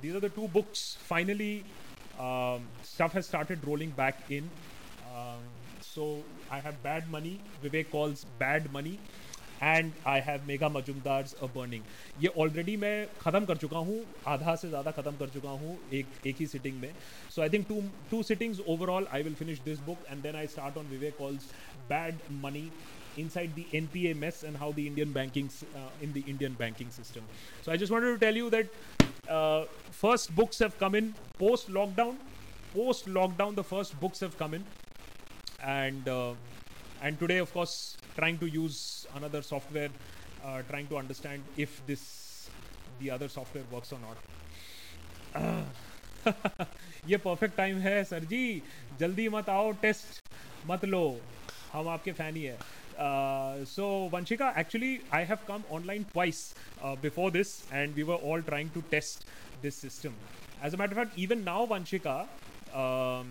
These are the two books. Finally, um, stuff has started rolling back in. Um, so I have Bad Money, Vivek Kaul's Bad Money, and I have Megha Majumdar's a Burning. ये already मैं ख़त्म कर चुका हूँ आधा से ज़्यादा ख़त्म कर चुका हूँ एक एक ही sitting में So I think two two sittings overall. I will finish this book and then I start on Vivek Kaul's bad money inside the NPA mess and how the Indian banking uh, in the Indian banking system. So I just wanted to tell you that uh, first books have come in post lockdown. Post lockdown, the first books have come in, and uh, and today, of course, trying to use another software, uh, trying to understand if this the other software works or not. ये perfect time है sir ji जल्दी मत आओ test मत लो हम आपके fan ही है so Vanshika, actually, I have come online twice uh, before this, and we were all trying to test this system. As a matter of fact, even now, Vanshika, um,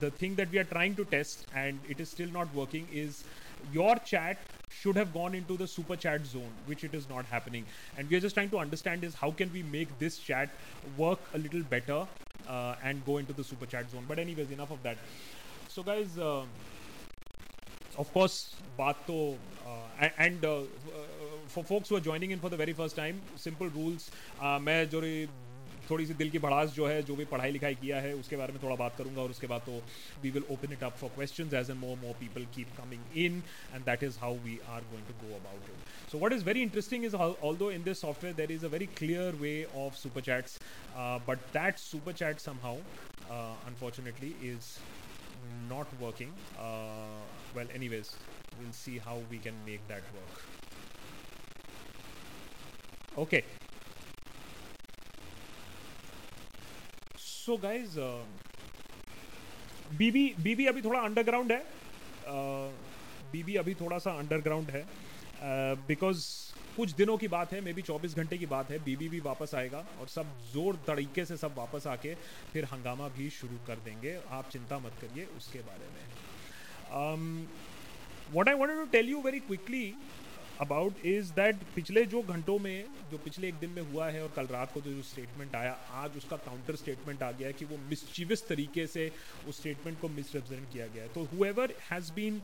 the thing that we are trying to test, and it is still not working, is your chat should have gone into the super chat zone, which it is not happening. And we are just trying to understand is how can we make this chat work a little better uh, and go into the super chat zone. But anyways, enough of that. So guys. Um, of course बात तो uh, and uh, for folks who are joining in for the very first time simple rules uh, मैं जो थोड़ी सी दिल की भड़ास जो है जो भी पढ़ाई लिखाई किया है उसके बारे में थोड़ा बात करूंगा और उसके बाद तो we will open it up for questions as and more more people keep coming in and that is how we are going to go about it so what is very interesting is although in this software there is a very clear way of super chats but that super chat somehow unfortunately is not working uh, well. Anyways we'll see how we can make that work. Okay. Guys uh, बीबी बीबी अभी थोड़ा underground है. बीबी uh, अभी थोड़ा सा underground है. Because uh, कुछ दिनों की बात है मे बी 24 घंटे की बात है बीबी भी वापस आएगा और सब ज़ोर तरीके से सब वापस आके फिर हंगामा भी शुरू कर देंगे. आप चिंता मत करिए उसके बारे में. What I want to tell you very quickly about is that पिछले जो घंटों में, जो पिछले एक दिन में हुआ है और कल रात को जो स्टेटमेंट आया, आज उसका काउंटर स्टेटमेंट आ गया है कि वो मिसचिवस तरीके से उस स्टेटमेंट को मिसरिप्रेजेंट किया गया है। तो whoever has been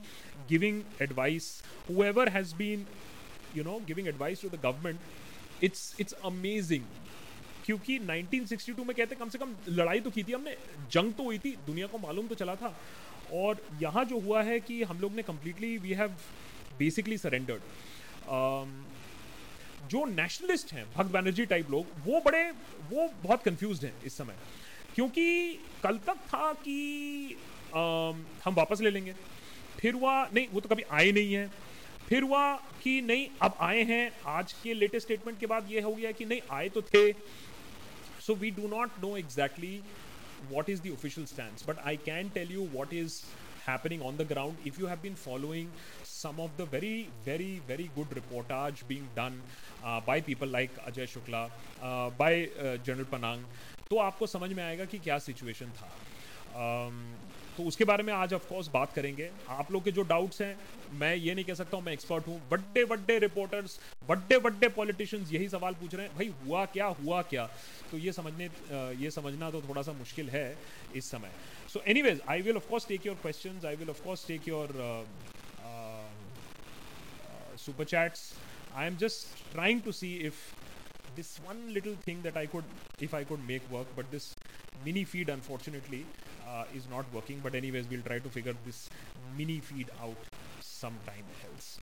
giving advice whoever has been you know, giving advice to the government, it's it's amazing. क्योंकि 1962 में कहते कम से कम लड़ाई तो की थी हमने, जंग तो हुई थी, दुनिया को मालूम तो चला था। और यहाँ जो हुआ है कि हम लोग ने completely we have basically surrendered जो नेशनलिस्ट हैं भक्त बैनर्जी टाइप लोग वो बड़े वो बहुत कंफ्यूज हैं इस समय। क्योंकि कल तक था कि um, हम वापस ले लेंगे। फिर हुआ नहीं वो तो कभी आए नहीं है। फिर हुआ कि नहीं अब आए हैं। आज के लेटेस्ट स्टेटमेंट के बाद ये हो गया कि नहीं आए तो थे। So we do not know exactly what is the official stance but i can tell you what is happening on the ground if you have been following some of the very very very good reportage being done uh, by people like Ajay Shukla uh, by uh, General Panang तो आपको समझ में आएगा कि क्या situation था um, तो उसके बारे में आज ऑफकोर्स बात करेंगे। आप लोग के जो डाउट्स हैं, मैं ये नहीं कह सकता हूँ, मैं एक्सपर्ट हूँ। बड्डे बड्डे रिपोर्टर्स बड्डे बड्डे पॉलिटिशियंस यही सवाल पूछ रहे हैं, भाई, हुआ क्या हुआ क्या? तो ये समझने ये समझना तो थोड़ा सा मुश्किल है इस समय। So anyways I will of course take your question I will of course take your super chats I am just trying to see if this one little thing that I could, if I could make work, but this mini feed unfortunately uh, is not working. But anyways, we'll try to figure this mini feed out sometime else.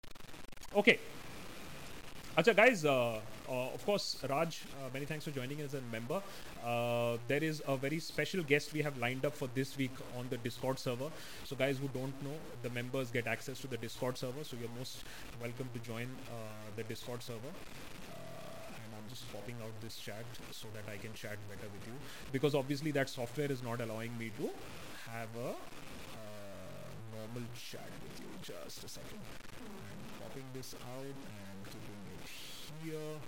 Okay. Acha guys, uh, uh, of course, Raj, many thanks for joining as a member. there is a very special guest we have lined up for this week on the Discord server. So guys who don't know, the members get access to the Discord server. So you're most welcome to join the Discord server just popping out this chat so that I can chat better with you. Because obviously that software is not allowing me to have a uh, normal chat with you. Just a second. I'm popping this out and keeping it here.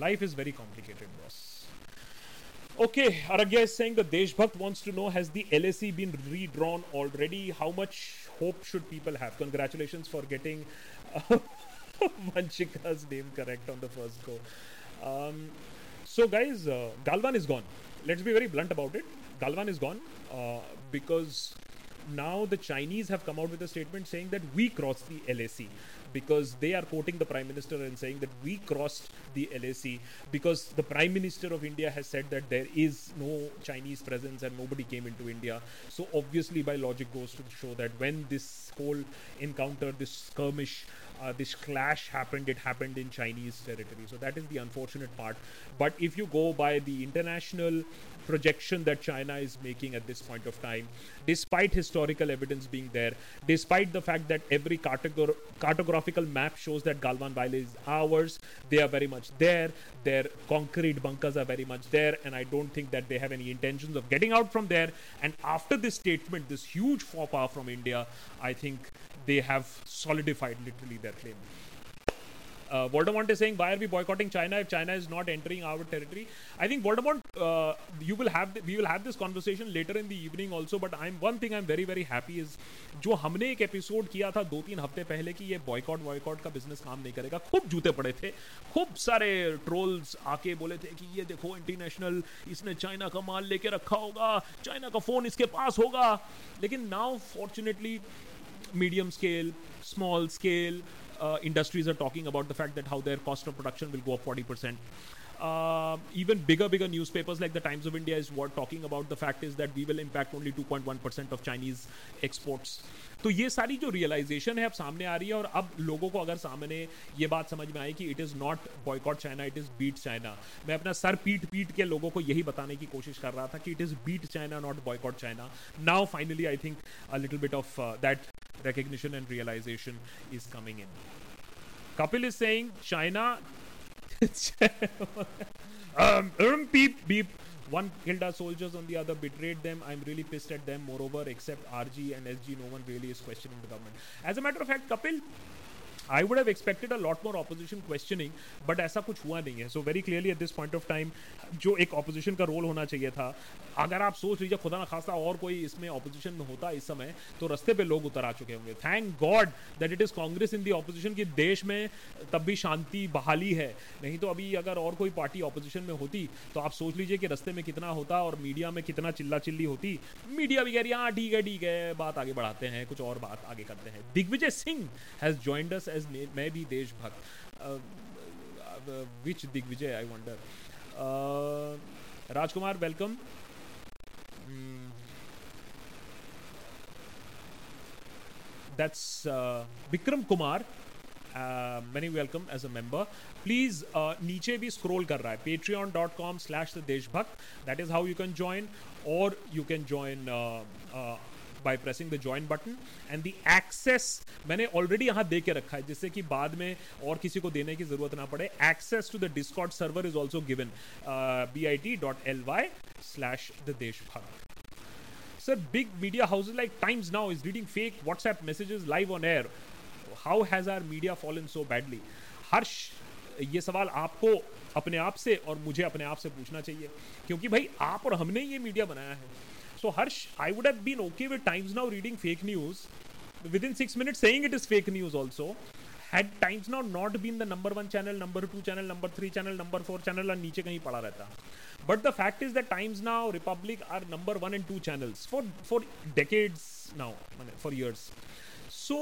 Life is very complicated boss. Okay, Aragya is saying the Deshbhakt wants to know has the LAC been redrawn already? How much hope should people have? Congratulations for getting uh, Vanshika's name correct on the first go. Um, so, guys, uh, Galwan is gone. Let's be very blunt about it. Galwan is gone uh, because now the Chinese have come out with a statement saying that we crossed the LAC because they are quoting the Prime Minister and saying that we crossed the LAC because the Prime Minister of India has said that there is no Chinese presence and nobody came into India. So, obviously, by logic, goes to show that when this whole encounter, this skirmish, uh, this clash happened, it happened in Chinese territory. So that is the unfortunate part. But if you go by the international projection that China is making at this point of time, despite historical evidence being there, despite the fact that every cartog- cartographical map shows that Galwan Valley is ours, they are very much there. Their concrete bunkers are very much there, and I don't think that they have any intentions of getting out from there. And after this statement, this huge faux pas from India, I think they have solidified literally their claim. Uh, Voldemort is saying, why are we boycotting China if China is not entering our territory? I think Voldemort, uh, you will have the, we will have this conversation later in the evening also. But I'm one thing I'm very very happy is जो हमने एक episode किया था दो तीन हफ़्ते पहले कि ये बॉयकॉट बॉयकॉट का बिज़नेस काम नहीं करेगा खूब जूते पड़े थे खूब सारे ट्रोल्स आके बोले थे कि ये देखो इंटरनेशनल इसने चाइना का माल लेके रखा होगा चाइना का फ़ोन इसके पास होगा लेकिन now fortunately medium scale, small scale uh, industries are talking about the fact that how their cost of production will go up 40%. Uh, even bigger, bigger newspapers like the Times of India is what talking about the fact is that we will impact only 2.1% of Chinese exports. तो ये सारी जो realisation है अब सामने आ रही है और अब लोगों को अगर सामने ये बात समझ में आई कि it is not boycott China it is beat China मैं अपना सर पीट पीट के लोगों को यही बताने की कोशिश कर रहा था कि it is beat China not boycott China now finally I think a little bit of that recognition and realization is coming in. Kapil is saying China. um, um, beep beep. One killed our soldiers on the other, betrayed them. I'm really pissed at them. Moreover, except RG and SG, no one really is questioning the government. As a matter of fact, Kapil, I would have expected a lot more opposition questioning but ऐसा कुछ हुआ नहीं है. So very clearly at this point of time जो एक opposition का role होना चाहिए था, अगर आप सोच लीजिए खुदा ना खासा और कोई इसमें ऑपोजिशन में होता इस समय तो रस्ते पे लोग उतर आ चुके होंगे. Thank god that it is Congress in the opposition की देश में तब भी शांति बहाली है. नहीं तो अभी अगर और कोई पार्टी ऑपोजिशन में होती तो आप सोच लीजिए कि रस्ते में कितना होता और मीडिया में कितना चिल्ला चिल्ली होती. मीडिया भी कह रही है हाँ ठीक है ठीक है, बात आगे बढ़ाते हैं, कुछ और बात आगे करते हैं. Digvijaya Singh has joined us as Main Bhi Deshbhakt which Digvijaya I wonder Rajkumar welcome that's Vikram Kumar many welcome as a member please नीचे भी स्क्रोल कर रहा है Patreon dot com slash the Deshbhakt that is how you can join और you can join by pressing the join button and the access मैंने already यहाँ दे के रखा है, जिससे कि बाद में और किसी को देने की ज़रूरत ना पड़े। Access to the discord server is also given B I T dot L Y slash the Desh Bharat sir big media houses like Times Now is reading fake WhatsApp messages live on air how has our media fall in so badly Harsh ये सवाल आपको अपने आप से और मुझे अपने आप से पूछना चाहिए, क्योंकि भाई आप और हमने ये मीडिया बनाया है। सो हर्ष आई would have been okay with times now reading fake news with in six minute saying it is fake news also had times now not been the number one channel number two channel number three channel number four channel और नीचे कहीं पड़ा रहता but the fact is that times now republic are number one and two channels for for decades now for years so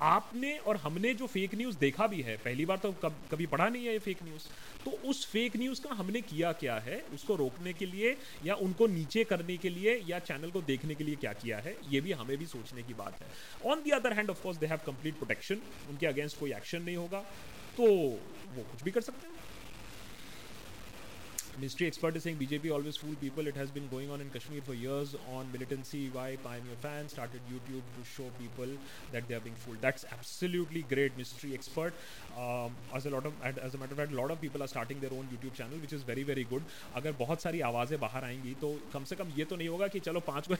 आपने और हमने जो fake news देखा भी है पहली बार तो कब, कभी पढ़ा नहीं है ये फेक न्यूज़ तो उस फेक न्यूज़ का हमने किया क्या है? उसको रोकने के लिए या उनको नीचे करने के लिए या चैनल को देखने के लिए क्या किया है? ये भी हमें भी सोचने की बात है। On the other hand of course they have complete protection उनके अगेंस्ट कोई एक्शन नहीं होगा तो वो कुछ भी कर सकते हैं। Ministry expert is saying BJP always fool people. It has been going on in Kashmir for years on militancy. Why Pioneer fans started YouTube to show people that they are being fooled. That's absolutely great, Ministry expert. Um, as a lot of, as a matter of fact, lot of people are starting their own YouTube channel, which is very very good. अगर बहुत सारी आवाज़ें बाहर आएँगी तो कम से कम ये तो नहीं होगा कि चलो पाँच को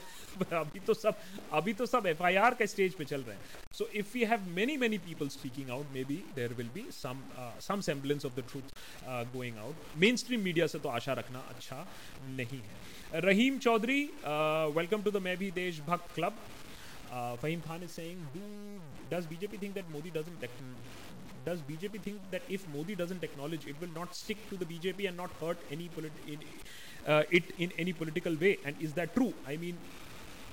अभी तो सब अभी तो सब एफ़ आई आर के स्टेज पे चल रहे हैं। So if you have many many people speaking out may be there will be some some semblance of the truth going out main stream media से तो आशा रखना अच्छा नहीं है। Rahim Chaudhary welcome to the Main Bhi Deshbhakt club Uh, Fahim Khan is saying, do, does BJP think that Modi doesn't does BJP think that if Modi doesn't acknowledge, it will not stick to the BJP and not hurt any politi- in, uh, it in any political way? And is that true? I mean,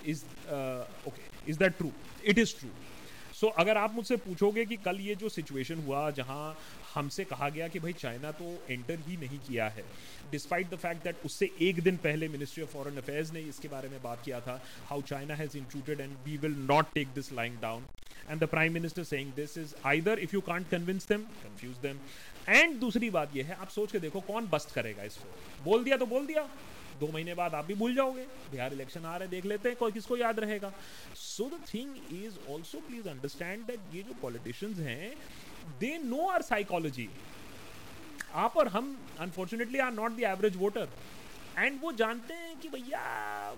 is uh, okay? Is that true? It is true. So so, अगर आप मुझसे पूछोगे कि कल ये जो situation हुआ जहाँ हमसे कहा गया कि भाई चाइना तो एंटर ही नहीं किया है। डिस्पाइट द फैक्ट दैट उससे एक दिन पहले मिनिस्ट्री ऑफ़ फॉरेन अफेयर्स ने इसके बारे में बात किया था how China has intruded and we will not take this lying down and the prime minister saying this is either if you can't convince them confuse them and दूसरी बात यह है, आप सोच के देखो कौन बस्ट करेगा इसको। बोल दिया तो बोल दिया। दो महीने बाद आप भी भूल जाओगे। बिहार इलेक्शन आ रहे, देख लेते हैं कोई किसको याद रहेगा। So the thing is also please understand that ये जो पॉलिटिशियंस हैं दे नो आर साइकोलॉजी आप और हम unfortunately are not the average voter and वो जानते हैं कि भैया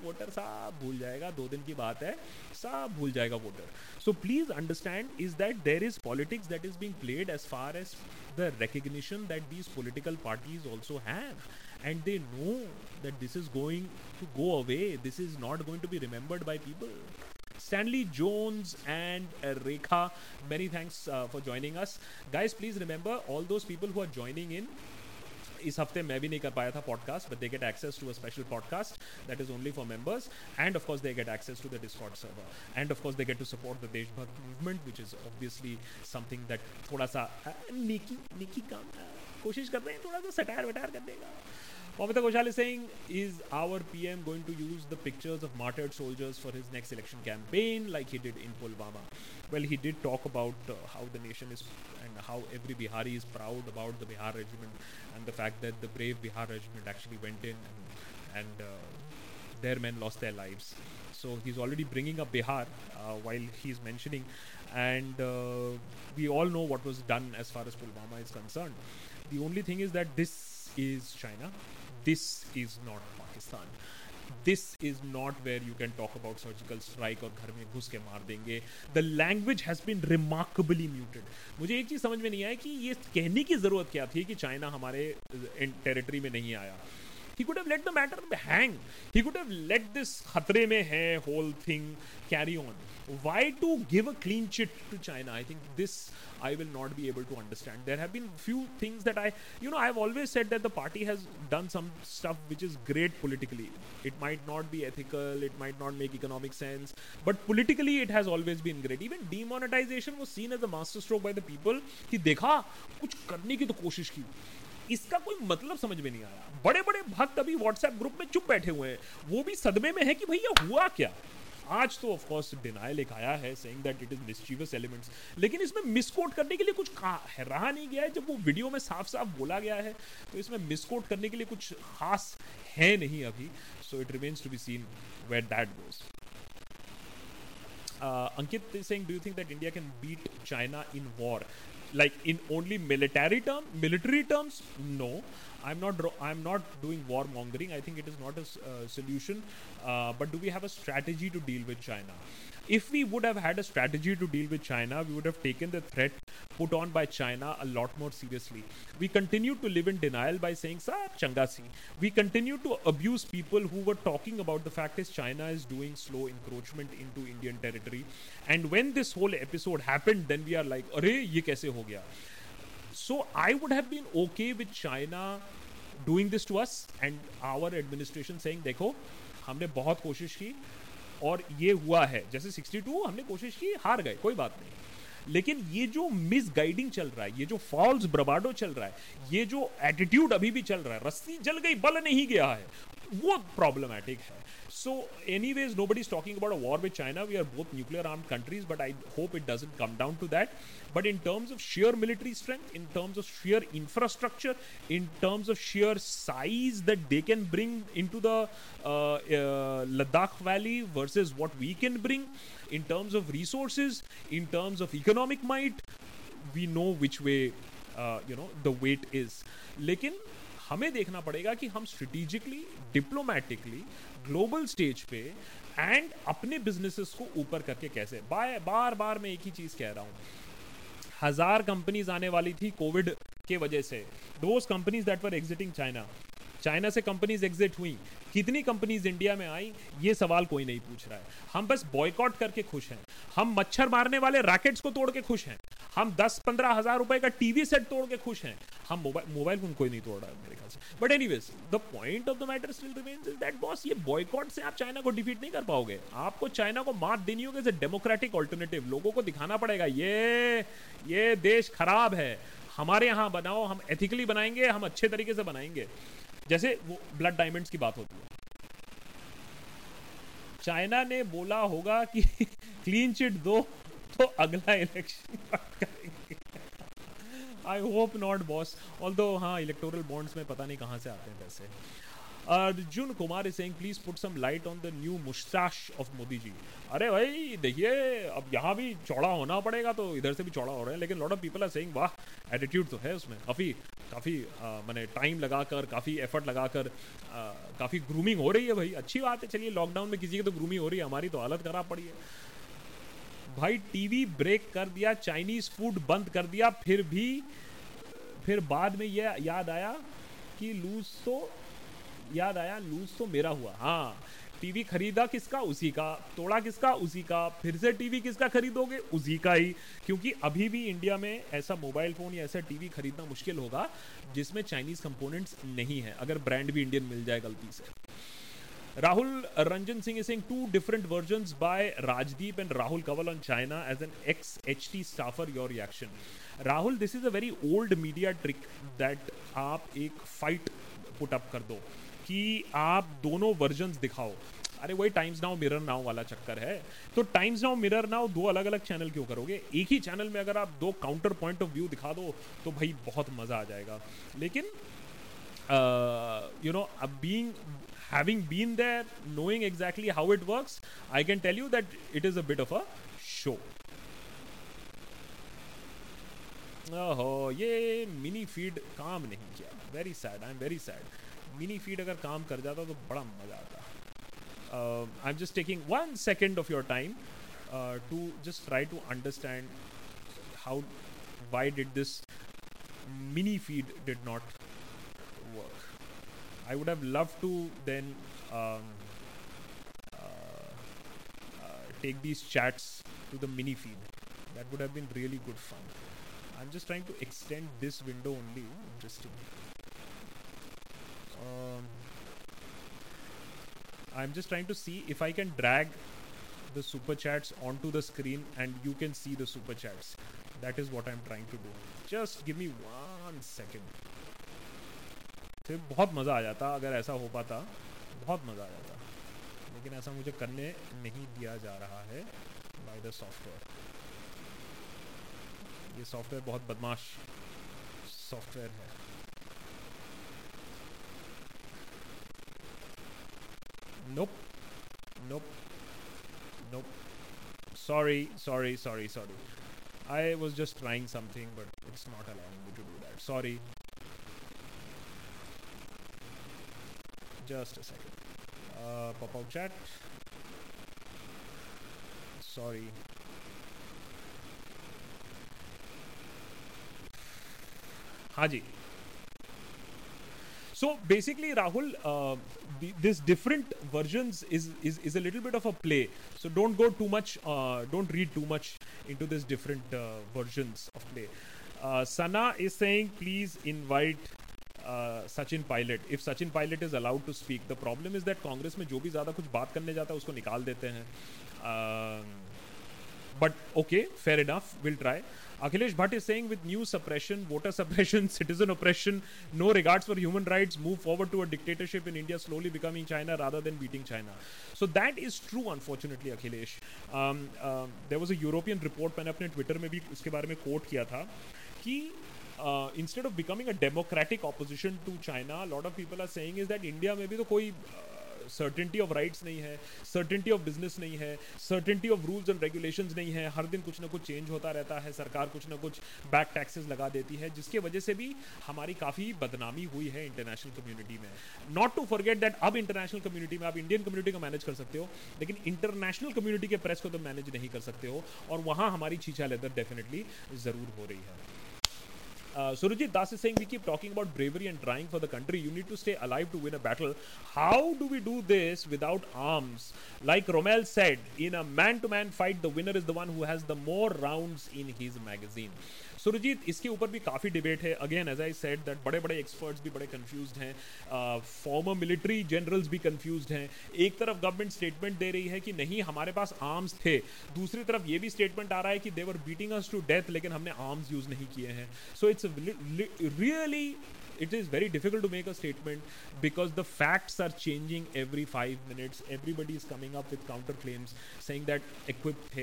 वोटर साहब भूल जाएगा, दो दिन की बात है, साहब भूल जाएगा voter so please understand is that there is politics that is being played as far as the recognition that these political parties also have and they know that this is going to go away this is not going to be remembered by people stanley jones and uh, rekha. Many thanks uh, for joining us. Guys please remember all those people who are joining in इस हफ़्ते मैं भी नहीं कर पाया था podcast but they get access to a special podcast that is only for members and of course they get access to the discord server and of course they get to support the Deshbhakt movement which is obviously something that थोड़ा सा निकी निकी काम कोशिश कर रहे हैं थोड़ा सा satire वटायर करने का। Mamita Ghoshal is saying, is our PM going to use the pictures of martyred soldiers for his next election campaign like he did in Pulwama? Well, he did talk about uh, how the nation is and how every Bihari is proud about the Bihar regiment and the fact that the brave Bihar regiment actually went in and, and uh, their men lost their lives. So he's already bringing up Bihar uh, while he's mentioning, and uh, we all know what was done as far as Pulwama is concerned. The only thing is that this is China. this is not Pakistan. This is not where you can talk about surgical strike और घर में घुस के मार देंगे। The language has been remarkably muted मुझे एक चीज़ समझ में नहीं आई कि ये कहने की ज़रूरत क्या थी कि चाइना हमारे टेरिटरी में नहीं आया। He could have let the matter hang he could have let this खतरे में है whole thing carry on why to give a clean chit to china i think this i will not be able to understand there have been few things that i you know i've always said that the party has done some stuff which is great politically it might not be ethical it might not make economic sense but politically it has always been great even demonetization was seen as a masterstroke by the people कि देखा कुछ करने की तो कोशिश की इसका कोई मतलब समझ में नहीं आया बड़े बड़े भक्त अभी व्हाट्सएप ग्रुप में चुप बैठे हुए हैं वो भी सदमे में है कि भैया हुआ क्या आज तो ऑफ़ कोर्स डिनायल एक आया है saying that it is mischievous elements लेकिन इसमें मिसकोट करने के लिए कुछ रहा नहीं गया है जब वो वीडियो में साफ़ साफ़ बोला गया है तो इसमें मिसकोट करने के लिए कुछ खास है नहीं अभी. So it remains to be seen where that goes uh, Ankit is saying, do you think that India can beat China in war? Like in only military term, military terms? No. I'm not. I'm not doing war mongering. I think it is not a uh, solution. Uh, but do we have a strategy to deal with China? If we would have had a strategy to deal with China, we would have taken the threat put on by China a lot more seriously. We continue to live in denial by saying, Sir, Changasi. We continue to abuse people who were talking about the fact is China is doing slow encroachment into Indian territory. And when this whole episode happened, then we are like, Arre, ye kaise ho gaya? So I would have been okay with China doing this to us and our administration saying, देखो हमने बहुत कोशिश की और ये हुआ है। जैसे 62 हमने कोशिश की, हार गए, कोई बात नहीं। लेकिन ये जो मिस गाइडिंग चल रहा है, ये जो फॉल्स ब्रबाडो चल रहा है, ये जो एटीट्यूड अभी भी चल रहा है, रस्सी जल गई, बल नहीं गया है, वो प्रॉब्लमैटिक है। so anyways nobody's talking about a war with china we are both nuclear armed countries but i hope it doesn't come down to that but in terms of sheer military strength in terms of sheer infrastructure in terms of sheer size that they can bring into the uh, uh, ladakh valley versus what we can bring in terms of resources in terms of economic might we know which way uh, you know the weight is लेकिन हमें देखना पड़ेगा कि हम strategically diplomatically global stage पे and अपने businesses को ऊपर करके कैसे? बार बार बार मैं एक ही चीज़ कह रहा हूँ। हज़ार कंपनीज़ आने वाली थी कोविड के वजह से। Those companies that were exiting China China से कंपनीज़ एग्जिट हुई। कितनी कंपनीज़ इंडिया में आई, ये सवाल कोई नहीं पूछ रहा है। हम बस बॉयकॉट करके खुश हैं। हम मच्छर मारने वाले रैकेट्स को तोड़ के खुश हैं। हम दस पंद्रह हज़ार रुपए का टीवी सेट तोड़ के खुश हैं। हम मोबाइल फ़ोन कोई नहीं तोड़ रहा है मेरे ख्याल से। But anyways the point of the matter still remains is that boss ये बॉयकॉट से आप चाइना को डिफीट नहीं कर पाओगे। आपको चाइना को मात देनी होगी एज ए डेमोक्रेटिक ऑल्टरनेटिव लोगों को दिखाना पड़ेगा, ये ये देश खराब है। हमारे यहाँ बनाओ, हम एथिकली बनाएँगे, हम अच्छे तरीके से बनाएँगे। जैसे वो ब्लड डायमंड्स की बात होती है। चाइना ने बोला होगा कि क्लीन चिट दो तो अगला election I hope not boss all दो हाँ इलेक्टोरल बॉन्ड्स में पता नहीं कहाँ से आते हैं पैसे। Arjun Kumar is saying please put some light on the new moustache of Modi ji अरे भाई, देखिए, अब यहाँ भी चौड़ा होना पड़ेगा तो इधर से भी चौड़ा हो रहा है, लेकिन lot of people are saying वाह एटीट्यूड तो है उसमें. काफ़ी काफ़ी मैंने टाइम लगाकर, काफ़ी एफर्ट लगाकर काफ़ी ग्रूमिंग हो रही है भाई। अच्छी बात है, चलिए लॉकडाउन में किसी की तो ग्रूमिंग हो रही है, हमारी तो हालत खराब पड़ी है। भाई टीवी ब्रेक कर दिया चाइनीज़ फ़ूड बंद कर दिया, फिर भी, फिर बाद में यह याद आया कि लूज तो याद आया? लूज तो मेरा हुआ। हाँ। टीवी खरीदा किसका? उसी का। तोड़ा किसका? उसी का। फिर से टीवी किसका खरीदोगे? उसी का ही। क्योंकि अभी भी इंडिया में ऐसा मोबाइल फ़ोन या ऐसा टीवी खरीदना मुश्किल होगा, जिसमें चाइनीज़ कंपोनेंट्स नहीं है। अगर ब्रांड भी इंडियन मिल जाए गलती से। Rahul, Ranjan Singh Singh two different version by Rajdeep and Rahul Kanwal on China as an ex H T staffer your reaction Rahul this is a very old media trick that आप एक fight put कर दो। कि आप दोनों version दिखाओ। अरे, वही टाइम्स नाउ मिरर नाउ वाला चक्कर है। तो टाइम्स नाउ मिरर नाउ दो अलग अलग चैनल क्यों करोगे? एक ही चैनल में अगर आप दो काउंटर पॉइंट ऑफ़ व्यू दिखा दो तो भाई बहुत मज़ा आ जाएगा। लेकिन you know being having been there, knowing exactly how it works, i can tell you that it is a bit of a show ओहो, ये मिनी फ़ीड काम नहीं किया। Very sad I am very sad mini feed अगर काम कर जाता तो बड़ा मजा आता I am just taking one second of your time to just try to understand how why did this mini feed did not work. I would have loved to then um, uh, uh, take these chats to the mini feed. That would have been really good fun. I'm just trying to extend this window only. Interesting. Um, I'm just trying to see if I can drag the super chats onto the screen and you can see the super chats. That is what I'm trying to do. Just give me one second. फिर बहुत मज़ा आ जाता अगर ऐसा हो पाता बहुत मज़ा आ जाता लेकिन ऐसा मुझे करने नहीं दिया जा रहा है बाय द सॉफ्टवेयर ये सॉफ्टवेयर बहुत बदमाश सॉफ्टवेयर है Nope. Nope. Nope. Sorry, sorry, sorry, sorry. I was just trying something, but it's not allowing me to do that. Sorry. Just a second. Uh, pop out chat. Sorry. हाँ जी so basically rahul uh, the, this different versions is, is is a little bit of a play so don't go too much uh, don't read too much into this different uh, versions of play uh, sana is saying please invite uh, Sachin Pilot. If Sachin Pilot is allowed to speak, the problem is that Congress में जो भी ज़्यादा कुछ बात करने जाता है उसको निकाल देते हैं but okay fair enough will try Akhilesh Bhatt is saying with new suppression voter suppression citizen operation no regards for human rights move forward to a dictatorship in India slowly becoming China rather than beating China so that is true unfortunately Akhilesh there was a European report मैंने अपने Twitter में भी उसके बारे में coat किया था, कि instead of becoming a democratic opposition to China lot of people are saying is that India में भी तो कोई सर्टेनिटी ऑफ़ राइट्स नहीं है सर्टेनिटी ऑफ़ बिज़नेस नहीं है certainty of rules and regulations नहीं है। हर दिन कुछ ना कुछ चेंज होता रहता है, सरकार कुछ ना कुछ बैक टैक्सेस लगा देती है, जिसके वजह से भी हमारी काफ़ी बदनामी हुई है इंटरनेशनल कम्युनिटी में। नॉट टू फॉरगेट दैट अब इंटरनेशनल कम्युनिटी में, आप इंडियन कम्युनिटी को मैनेज कर सकते हो, लेकिन इंटरनेशनल कम्युनिटी के प्रेस को तो मैनेज नहीं कर सकते हो, और वहाँ हमारी छीछा लेदर डेफिनेटली ज़रूर हो रही है। Uh, Surajit Das is saying we keep talking about bravery and trying for the country. You need to stay alive to win a battle. How do we do this without arms? Like Rommel said, in a man to man fight, the winner is the one who has the more rounds in his magazine. Surjit, इसके ऊपर भी काफ़ी debate है। Again as I said that बड़े बड़े experts भी बड़े confused हैं फॉर्मर मिलिट्री जनरल्स भी कंफ्यूज हैं। एक तरफ़ गवर्नमेंट स्टेटमेंट दे रही है कि नहीं, हमारे पास आर्म्स थे। दूसरी तरफ़ ये भी स्टेटमेंट आ रहा है कि they were beating us to death लेकिन हमने आर्म्स यूज़ नहीं किए हैं। So it's really it is very difficult to make a statement because the facts are changing every five minutes. Everybody is coming up with counterclaims saying that equipped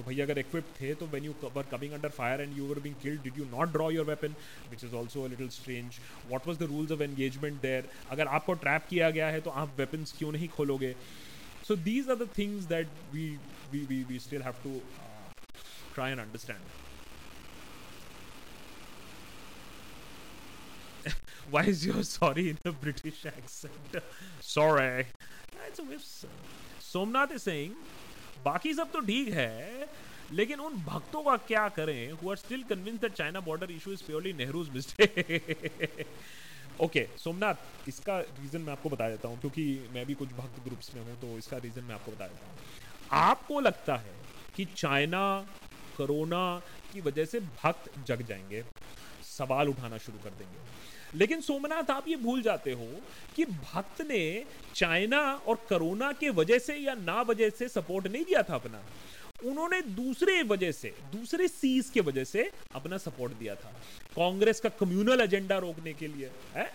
तो भैया अगर equip थे तो when you were coming under fire and you were being killed did you not draw your weapon which is also little strange what was the rules of engagement there अगर आपको trap किया गया है तो आप weapons क्यों नहीं खोलोगे so these are the things that we we we we still have to try and understand why is your sorry in a British accent? sorry. That's a whiff. Somnath is saying बाकी सब तो ठीक है, लेकिन उन भक्तों का क्या करें who are still convince that China border issue is purely Nehru's mistake okay Somnath इसका रीजन मैं आपको बता देता हूँ, क्योंकि मैं भी कुछ भक्त ग्रुप्स में हूँ तो इसका रीजन मैं आपको बता देता हूँ। आपको लगता है कि चाइना कोरोना की वजह से भक्त जग जाएँगे, सवाल उठाना शुरू कर देंगे। लेकिन सोमनाथ, आप ये भूल जाते हो कि भक्त ने चाइना और कोरोना के वजह से या ना वजह से सपोर्ट नहीं दिया था अपना। उन्होंने दूसरे वजह से, दूसरे सीज के वजह से अपना सपोर्ट दिया था। कांग्रेस का कम्युनल एजेंडा रोकने के लिए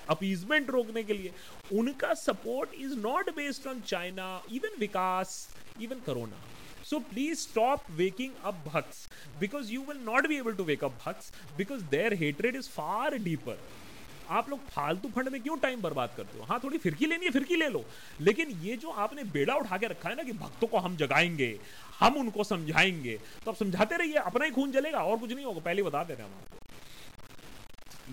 अपीजमेंट रोकने के लिए, उनका support is not based on China even Vikas even corona. So please stop waking up bhakts because you will not be able to wake up bhakts because their hatred is far deeper. आप लोग फालतू fund में क्यों time बर्बाद करते हो? हाँ थोड़ी फिरकी लेनी है, फिरकी ले लो। लेकिन ये जो आपने बेड़ा उठा के रखा है ना कि भक्तों को हम जगाएँगे, हम उनको समझाएँगे तो आप समझाते रहिए, अपना ही खून जलेगा, और कुछ नहीं होगा। पहले बता दे रहे हम आपको।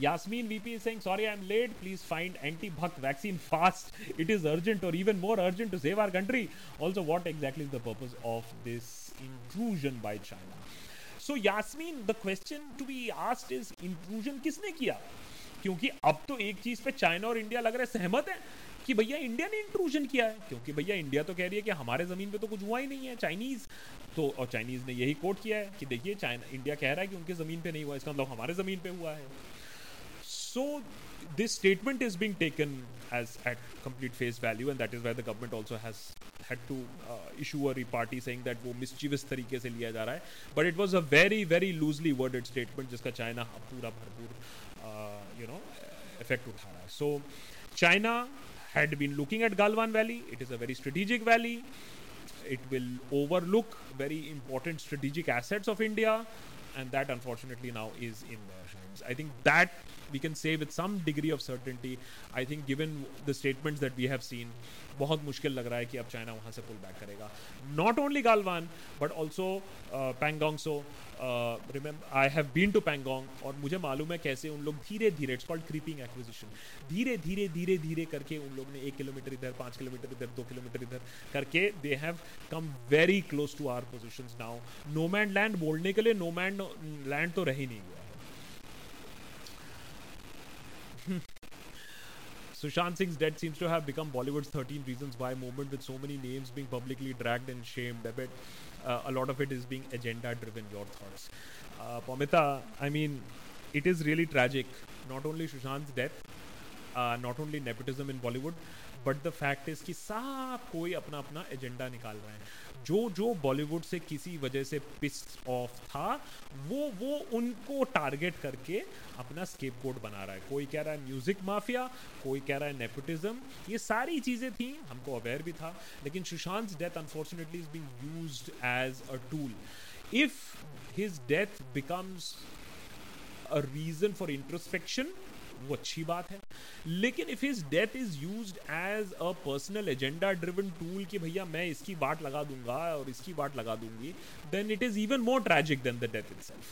Yasmin VP Singh sorry I am late please find anti bhakt vaccine fast it is urgent और even more urgent to save our country also what exactly is the purpose of this inclusion by China so Yasmin the question to be asked is inclusion किसने किया? क्योंकि अब तो एक चीज़ पे China और India लग रहा सहमत है कि भैया इंडिया ने इंट्रूजन किया है। क्योंकि भैया इंडिया तो कह रही है कि हमारे ज़मीन पे तो कुछ हुआ ही नहीं है चाइनीज़ तो और चाइनीज़ ने यही कोट किया है कि देखिए चाइना इंडिया कह रहा है कि उनके ज़मीन पे नहीं हुआ इसका मतलब हमारे ज़मीन पे हुआ है। सो statement is being taken as at complete face value and that is why the government also has had to uh, issue a reparty saying that वो mischievous तरीके से लिया जा रहा है। But it was a very very loosely worded statement जिसका China पूरा भरपूर you know, affect Uthara. So China had been looking at Galwan Valley. It is a very strategic valley. It will overlook very important strategic assets of India, and that unfortunately now is in their hands. I think that we can say with some degree of certainty. I think, given the statements that we have seen, बहुत मुश्किल लग रहा है कि अब China वहाँ से pull back करेगा। Not only Galwan but also Pangong so remember I have been to Pangong और मुझे मालूम है कैसे उन लोग धीरे धीरे इट्स कॉल्ड क्रीपिंग एक्विजिशन धीरे धीरे धीरे धीरे करके उन लोग ने एक किलोमीटर इधर, पाँच किलोमीटर इधर, दो किलोमीटर इधर करके they have come very close to our position now no man's land बोलने के लिए नो मैंड लैंड तो रह ही नहीं गया Sushant Singh's death seems to have become Bollywood's 13 reasons why movement with so many names being publicly dragged and shamed. I bet uh, a lot of it is being agenda driven. Your thoughts? Uh, Pamita, I mean, it is really tragic. Not only Sushant's death, uh, not only nepotism in Bollywood, but the fact is कि सब कोई अपना अपना agenda निकाल रहे हैं जो जो बॉलीवुड से किसी वजह से पिस ऑफ़ था, वो वो उनको टारगेट करके अपना स्केप कोड बना रहा है। कोई कह रहा है म्यूज़िक माफिया कोई कह रहा है नेपोटिज्म ये सारी चीज़ें थी, हमको अवेयर भी था, लेकिन Sushant death unfortunately is being used as a tool if his death becomes a reason for introspection वो अच्छी बात है। लेकिन if his death is used as a personal agenda driven tool कि भैया मैं इसकी बाट लगा दूँगा और इसकी बाट लगा दूँगी then it is even more tragic than the death itself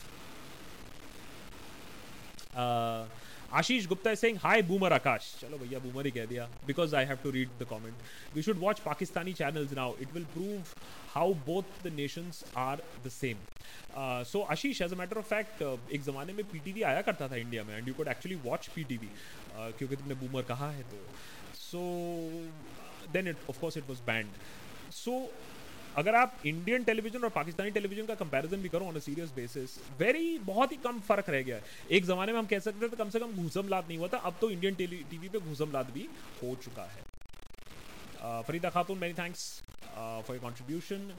Ashish Gupta Singh hi boomer Akash चलो भैया बूमर ही कह दिया। Because I have to read the comment we should watch Pakistani channel now it will prove how both the nations are the same so Ashish as a matter of fact एक जमाने में PTV आया करता था India में and you could actually watch P T V क्योंकि तुमने boomer कहा है तो। So then it of course it was banned so अगर आप इंडियन टेलीविज़न और पाकिस्तानी टेलीविज़न का कंपैरिजन भी करो ऑन सीरियस बेसिस वेरी बहुत ही कम फ़र्क रह गया है। एक जमाने में हम कह सकते थे कम से कम घुसम लाद नहीं हुआ था, अब तो इंडियन टीवी पे घुसम लाद भी हो चुका है। Farida Khatun many thanks for your contribution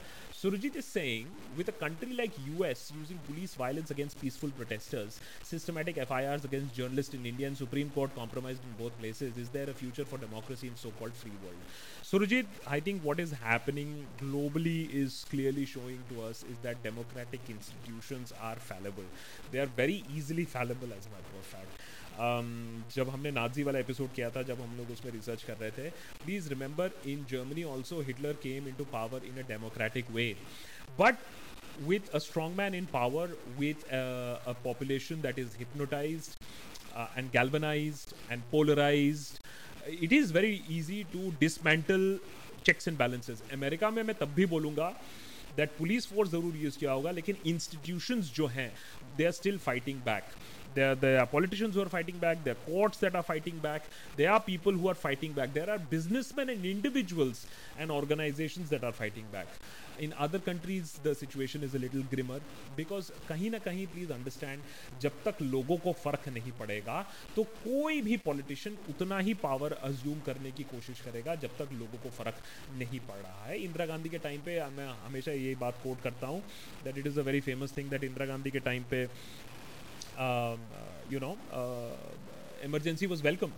Surajit is saying with a country like US using police violence against peaceful protesters systematic F I R against journalist in Indian Supreme Court compromise in both places is there a future for democracy in so called free world Surjit, I think what is happening globally is clearly showing to us is that democratic institutions are fallible. They are very easily fallible, as a matter of fact. um, जब हमने Nazi वाला episode किया था जब हम लोग उसमें research कर रहे थे please remember in Germany also Hitler came into power in a democratic way but with a strongman in power, with a, a population that is hypnotized uh, and galvanized and polarized, it is very easy to dismantle checks and balances America में मैं तब भी बोलूँगा that police force ज़रूर use किया होगा, लेकिन institutions जो हैं they are still fighting back There, there are politicians who are fighting back. There are courts that are fighting back. There are people who are fighting back. There are businessmen and individuals and organizations that are fighting back. In other countries, the situation is a little grimmer because कहीं ना कहीं please understand जब तक लोगों को फ़र्क नहीं पड़ेगा तो कोई भी पॉलिटिशियन उतना ही पावर अज्यूम करने की कोशिश करेगा जब तक लोगों को फ़र्क नहीं पड़ रहा है इंदिरा गांधी के टाइम पे मैं हमेशा ये बात कोट करता हूँ that it is a very famous thing that Indira Gandhi के टाइम पे um, uh, you know, uh, emergency was welcome.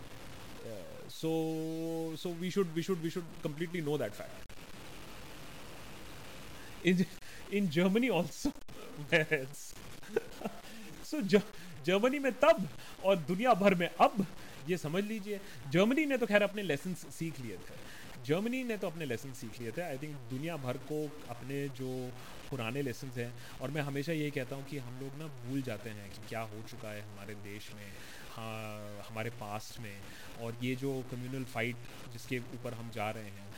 Uh, so, so we should, we should, we should completely know that fact. In in Germany also, so Germany में तब और दुनिया भर में अब ये समझ लीजिए जर्मनी ने तो खैर अपने लेसन सीख लिए थे जर्मनी ने तो अपने लेसन सीख लिए थे आई थिंक दुनिया भर को अपने जो पुराने लेसन हैं। और मैं हमेशा यही कहता हूँ कि हम लोग ना भूल जाते हैं कि क्या हो चुका है हमारे देश में हाँ हमारे पास्ट में। और ये जो कम्युनल फाइट जिसके ऊपर हम जा रहे हैं,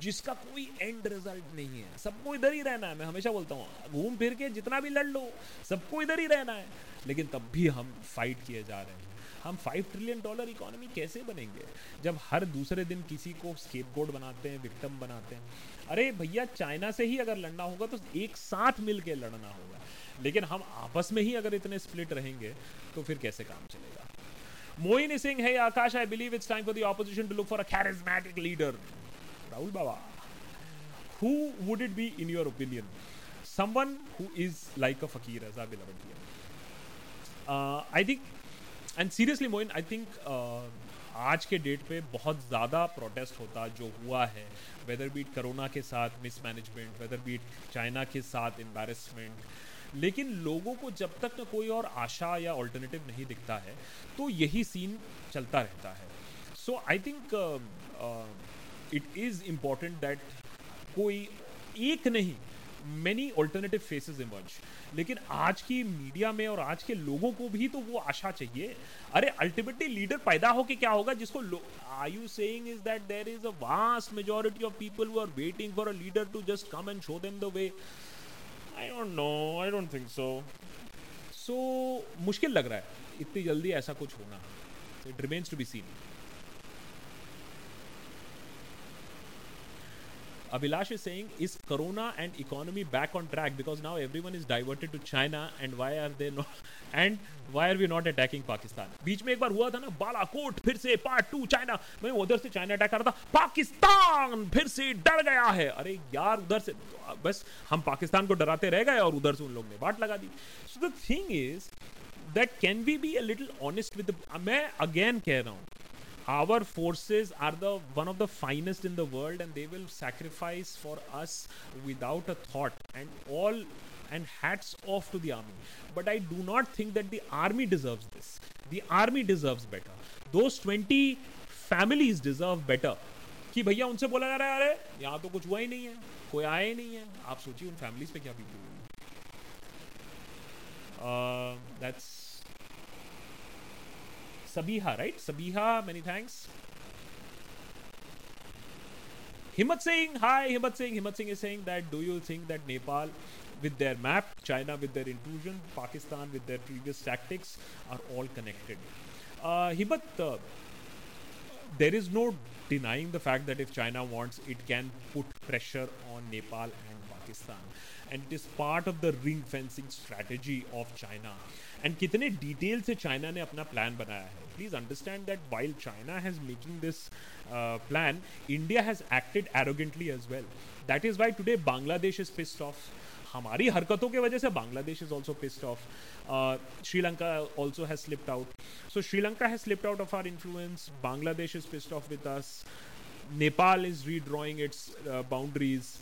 जिसका कोई एंड रिज़ल्ट नहीं है। सबको इधर ही रहना है, मैं हमेशा बोलता हूँ, घूम फिर के जितना भी लड़ लो, सबको इधर ही रहना है। लेकिन तब भी हम फाइट किए जा रहे हैं। हम फाइव ट्रिलियन डॉलर इकोनॉमी कैसे बनेंगे? जब हर दूसरे दिन किसी को स्केप बनाते हैं विक्टम बनाते हैं अरे भैया चाइना से ही अगर लड़ना होगा तो एक साथ मिल लड़ना होगा। लेकिन हम आपस में ही अगर इतने स्प्लिट रहेंगे तो फिर कैसे काम चलेगा? मोइन सिंह है Akash I believe it's time for the opposition to look for a charismatic leader Rahul Baba in your opinion? Someone who is like a fakir as our beloved here uh, i think and seriously Moin I think आज के date पे बहुत ज़्यादा protest होता जो हुआ है whether be it corona के साथ मिसमैनेजमेंट वेदर बीट चाइना के साथ एम्बेरसमेंट लेकिन लोगों को जब तक ना कोई और आशा या ऑल्टरनेटिव नहीं दिखता है तो यही सीन चलता रहता है। So I think it is important that कोई एक नहीं मैनी ऑल्टरनेटिव फेसेस इमर्ज लेकिन आज की मीडिया में और आज के लोगों को भी तो वो आशा चाहिए। अरे अल्टीमेटली लीडर पैदा हो के क्या होगा? जिसको are you saying is that there is a vast majority of people who are waiting for a leader to just come and show them the way I don't know I don't think so so मुश्किल लग रहा है। इतनी जल्दी ऐसा कुछ होना। It remains to be seen Abhilash is saying, is Corona and economy back on track? Because now everyone is diverted to China, and why are they not? And why are we not attacking Pakistan? बीच में एक बार हुआ था ना बालाकोट फिर से part two China मैं उधर से चाइना अटैक कर रहा था पाकिस्तान फिर से डर गया है अरे यार उधर से बस हम पाकिस्तान को डराते रह गए और उधर से उन लोग ने बाट लगा दी so the thing is that can we be a little honest with मैं अगेन कह रहा हूँ our forces are the one of the finest in the world and they will sacrifice for us without a thought and all and hats off to the army but i do not think that the army deserves this the army deserves better those 20 families deserve better कि भैया उनसे बोला जा रहा है अरे यहाँ तो कुछ हुआ ही नहीं है कोई आया ही नहीं है आप सोचिए उन फैमिलीज पे क्या बीती हुई that's Sabiha, right? Sabiha, many thanks. Himat Singh, hi, Himat Singh. Himat Singh is saying that do you think that Nepal, with their map, China with their intrusion, Pakistan with their previous tactics, are all connected? Uh, Himmat, uh, there is no denying the fact that if China wants, it can put pressure on Nepal Pakistan. And it is part of the ring fencing strategy of China. And कितने detail से China ने अपना plan बनाया है please understand that while China has making this plan India has acted arrogantly as well that is why today Bangladesh is pissed of हमारी हरकतों के वजह से Bangladesh is also pissed off Sri Lanka also has slipped out so Sri Lanka has slipped out of our influence Bangladesh is pissed off with us Nepal is redrawing its boundaries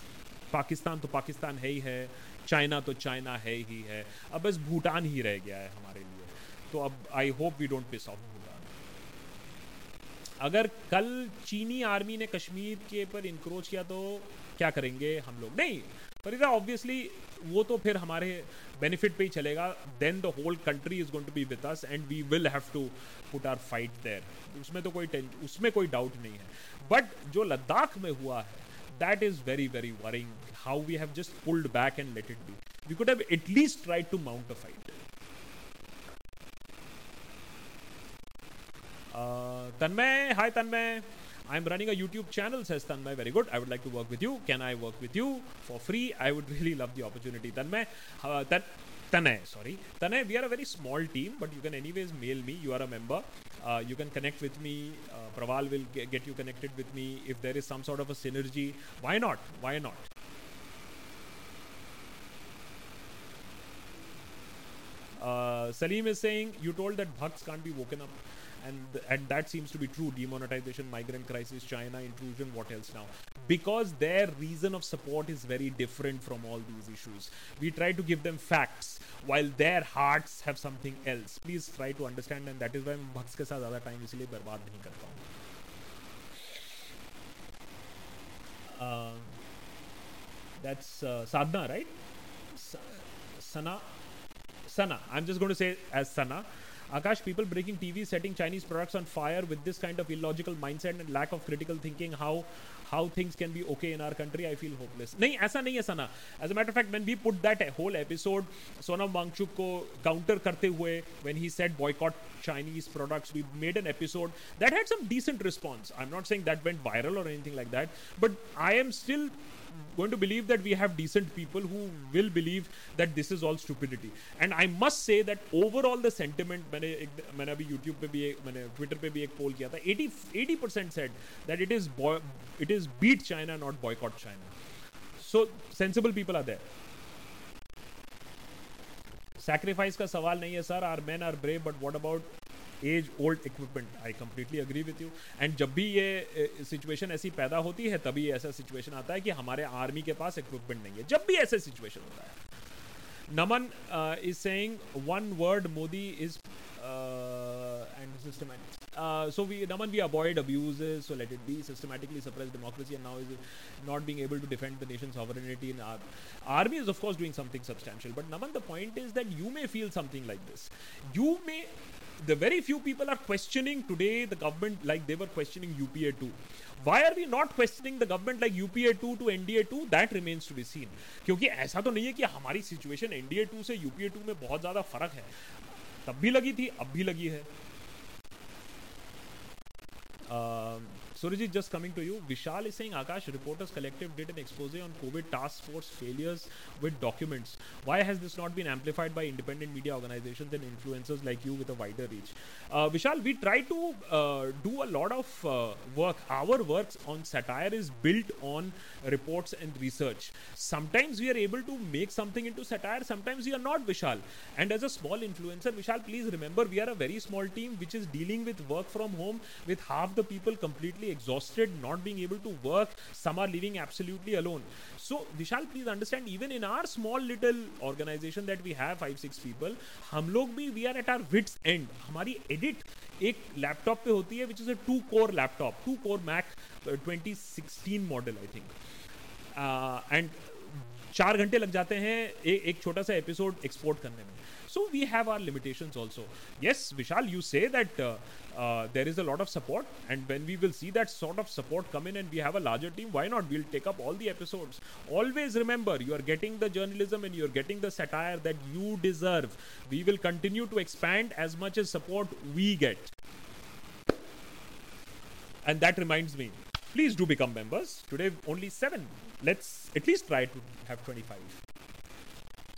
Pakistan तो पाकिस्तान है ही है, China तो China है ही है। अब बस भूटान ही रह गया है हमारे लिए। तो अब I hope we don't piss off Bhutan. अगर कल चीनी आर्मी ने कश्मीर के पर इंक्रोच किया तो क्या करेंगे हम लोग? नहीं, पर ऑब्वियसली वो तो फिर हमारे बेनिफिट पे ही चलेगा। Then the whole country is going to be with us and we will have to put our fight there उसमें तो कोई उसमें कोई डाउट नहीं है। बट जो लद्दाख में हुआ है that is very very worrying how we have just pulled back and let it be. We could have at least tried to mount a fight. Uh, tanmay hi tanmay. I'm running a youtube channel says tanmay. Very good. I would like to work with you. Can i work with you? For free. I would really love the opportunity. Tanmay uh, that Tanay, sorry. Tanay, we are a very small team, but you can anyways mail me. You are a member. Uh, you can connect with me. Uh, Praval will get, get you connected with me. If there is some sort of a synergy, why not? Why not? Uh, Salim is saying, you told that Bhakts can't be woken up and and that seems to be true demonetization migrant crisis china intrusion what else now because their reason of support is very different from all these issues we try to give them facts while their hearts have something else please try to understand and that is why मैं भक्स के साथ ज़्यादा time इसलिए बर्बाद नहीं करता हूँ uh, that's uh, sadhna right sana sana i'm just going to say as sana Akash, people breaking TV, setting Chinese products on fire with this kind of illogical mindset and lack of critical thinking, how how things can be okay in our country, I feel hopeless. नहीं ऐसा नहीं है सना As a matter of fact, when we put that whole episode, Sonam Wangchuk को counter करते हुए, when he said boycott Chinese products, we made an episode that had some decent response. I'm not saying that went viral or anything like that, but I am still going to believe that we have decent people who will believe that this is all stupidity and i must say that overall the sentiment मैंने मैंने अभी YouTube पे भी एक मैंने Twitter पे भी एक पोल किया था 80 80 percent said that it is boy, it is beat China not boycott China so sensible people are there sacrifice का सवाल नहीं है sir our men are brave but what about age old equipment I completely agree with you and जब भी ये situation ऐसी पैदा होती है, तभी ऐसा सिचुएशन आता है कि हमारे आर्मी के पास इक्विपमेंट नहीं है। जब भी ऐसे सिचुएशन होता है। Naman is saying one word Modi is and systematic so we Naman we avoid abuse so let it be systematically suppress democracy and now is not being able to defend the nation sovereignty in our army is of course doing something substantial but Naman the point is that you may feel something like this you may the very few people are questioning today the government like they were questioning UPA 2. Why are we not questioning the government like UPA 2 to NDA 2? That remains to be seen. क्योंकि ऐसा तो नहीं है कि हमारी situation NDA 2 से UPA 2 में बहुत ज़्यादा फ़र्क है तब भी लगी थी अब भी लगी है uh, Surajit, just coming to you. Vishal is saying Akash Reporters Collective did an expose on COVID task force failures with documents. Why has this not been amplified by independent media organizations and influencers like you with a wider reach? Uh, Vishal, we try to uh, do a lot of uh, work. Our works on satire is built on reports and research. Sometimes we are able to make something into satire, sometimes we are not, Vishal. And as a small influencer, Vishal, please remember we are a very small team which is dealing with work from home with half the people completely exhausted, not being able to work. Some are living absolutely alone. So, Vishal, please understand, even in our small little organization that we have, five, six people, हम लोग भी we are at our wits end. हमारी edit एक laptop पे होती है which is a two core laptop two core Mac 2016 model I think and चार घंटे लग जाते हैं ए, एक छोटा सा एपिसोड एक्सपोर्ट करने में so we have our limitations also yes vishal you say that uh, there is a lot of support. And when we will see that sort of support come in and we have a larger team why not? We'll take up all the episodes. Always remember you are getting the journalism and you're getting the satire that you deserve. We will continue to expand as much as support we get. And that reminds me please do become members. Today only 7 let's at least try to have 25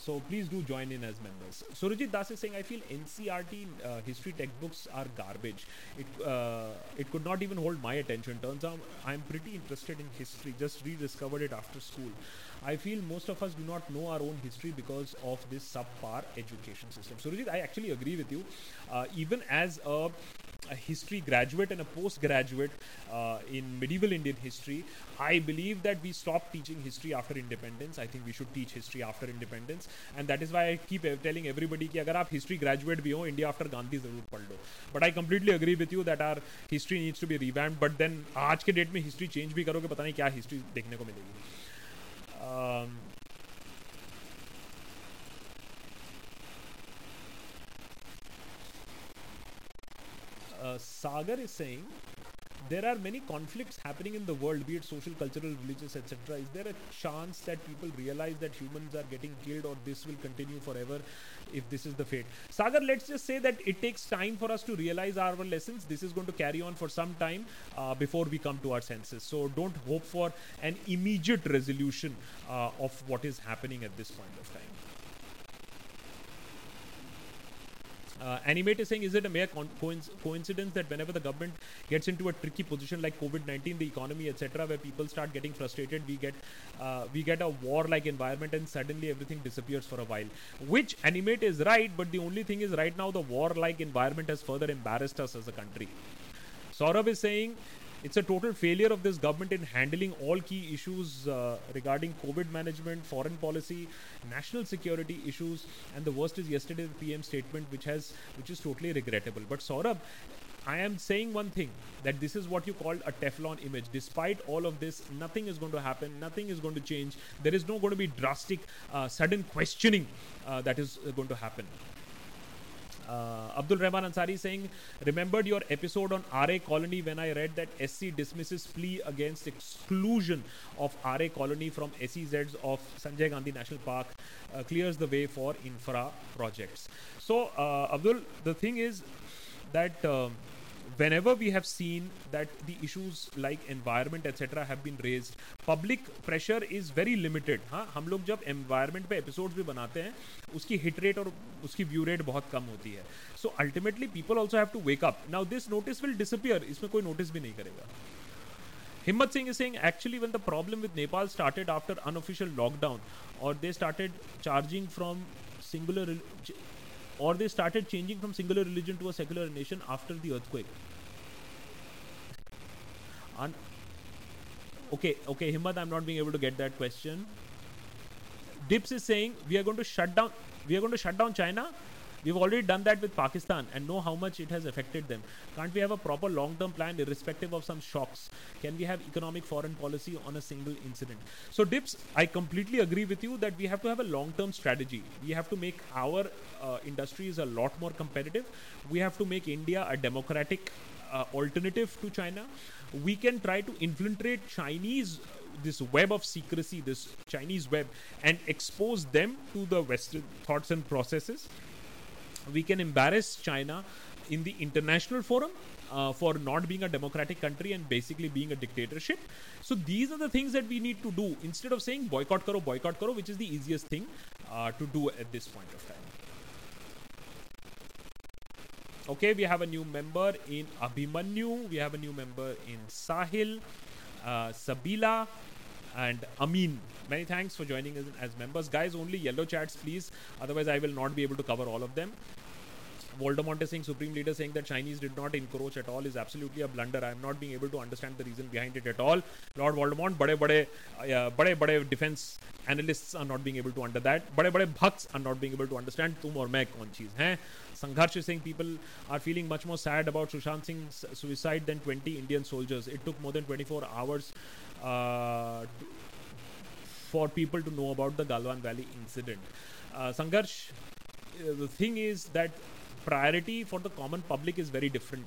so please do join in as members. Surajit Das is saying, I feel NCERT uh, history textbooks are garbage. It uh, it could not even hold my attention. Turns out I'm pretty interested in history. Just rediscovered it after school. I feel most of us do not know our own history because of this subpar education system Surjeet I actually agree with you even as a history graduate and a post graduate in medieval Indian history I believe that we stop teaching history after independence I think we should teach history after independence and that is why I keep telling everybody कि अगर आप history graduate भी हो India after Gandhi ज़रूर पढ़ लो but I completely agree with you that our history needs to be revamped but then आज के date में हिस्ट्री चेंज भी करोगे पता नहीं क्या हिस्ट्री देखने को मिलेगी Um, uh, Sagar is saying there are many conflicts happening in the world, be it social, cultural, religious, etc. Is there a chance that people realize that humans are getting killed or this will continue forever if this is the fate? Sagar, let's just say that it takes time for us to realize our lessons. This is going to carry on for some time uh, before we come to our senses. So don't hope for an immediate resolution uh, of what is happening at this point of time. Uh, Animate is saying, is it a mere con- coincidence that whenever the government gets into a tricky position like COVID-19, the economy, etc., where people start getting frustrated, we get uh, we get a war-like environment, and suddenly everything disappears for a while. Which Animate is right, but the only thing is, right now the war-like environment has further embarrassed us as a country. Saurabh is saying it's a total failure of this government in handling all key issues uh, regarding COVID management, foreign policy, national security issues, and the worst is yesterday's PM statement, which has which is totally regrettable. But Saurabh, I am saying one thing that this is what you call a Teflon image. Despite all of this, nothing is going to happen, nothing is going to change. There is no going to be drastic, uh, sudden questioning uh, that is going to happen. Uh, Abdul Rahman Ansari saying, remembered your episode on Aarey Colony when I read that SC dismisses plea against exclusion of Aarey Colony from SEZs of Sanjay Gandhi National Park, uh, clears the way for infra projects. So, uh, Abdul, the thing is that. Um, whenever we have seen that the issues like environment etc have been raised public pressure is very limited हाँ हम लोग जब environment पे episodes भी बनाते हैं उसकी hit rate और उसकी view rate बहुत कम होती है so ultimately people also have to wake up now this notice will disappear इसमें कोई notice भी नहीं करेगा Himmat Singh is saying actually when the problem with Nepal started after unofficial lockdown or they started charging from singular or they started changing from singular religion to a secular nation after the earthquake. Un- okay, okay, Himmat, I'm not being able to get that question. Dips is saying we are going to shut down. We are going to shut down China. We've already done that with Pakistan and know how much it has affected them. Can't we have a proper long term plan irrespective of some shocks? Can we have economic foreign policy on a single incident? So, Dips, I completely agree with you that we have to have a long term strategy. We have to make our uh, industries a lot more competitive. We have to make India a democratic uh, alternative to China. We can try to infiltrate Chinese this web of secrecy, this Chinese web, and expose them to the Western thoughts and processes we can embarrass China in the international forum uh, for not being a democratic country and basically being a dictatorship. So these are the things that we need to do instead of saying boycott karo, boycott karo, which is the easiest thing uh, to do at this point of time. Okay, we have a new member in Abhimanyu, we have a new member in Sahil, uh, Sabila, and Amin. Many thanks for joining us as members. Guys, only yellow chats, please. Otherwise, I will not be able to cover all of them. Voldemort is saying, Supreme Leader saying that Chinese did not encroach at all is absolutely a blunder. I am not being able to understand the reason behind it at all. Lord Voldemort, bade, uh, bade bade defense analysts are not being able to under that. Bade bade bhaks are not being able to understand. Tum or main kaun cheez hai? Sangharsh is saying people are feeling much more sad about Sushant Singh's suicide than 20 Indian soldiers. It took more than 24 hours uh, for people to know about the Galwan Valley incident. Uh, uh, the thing is that priority for the common public is very different.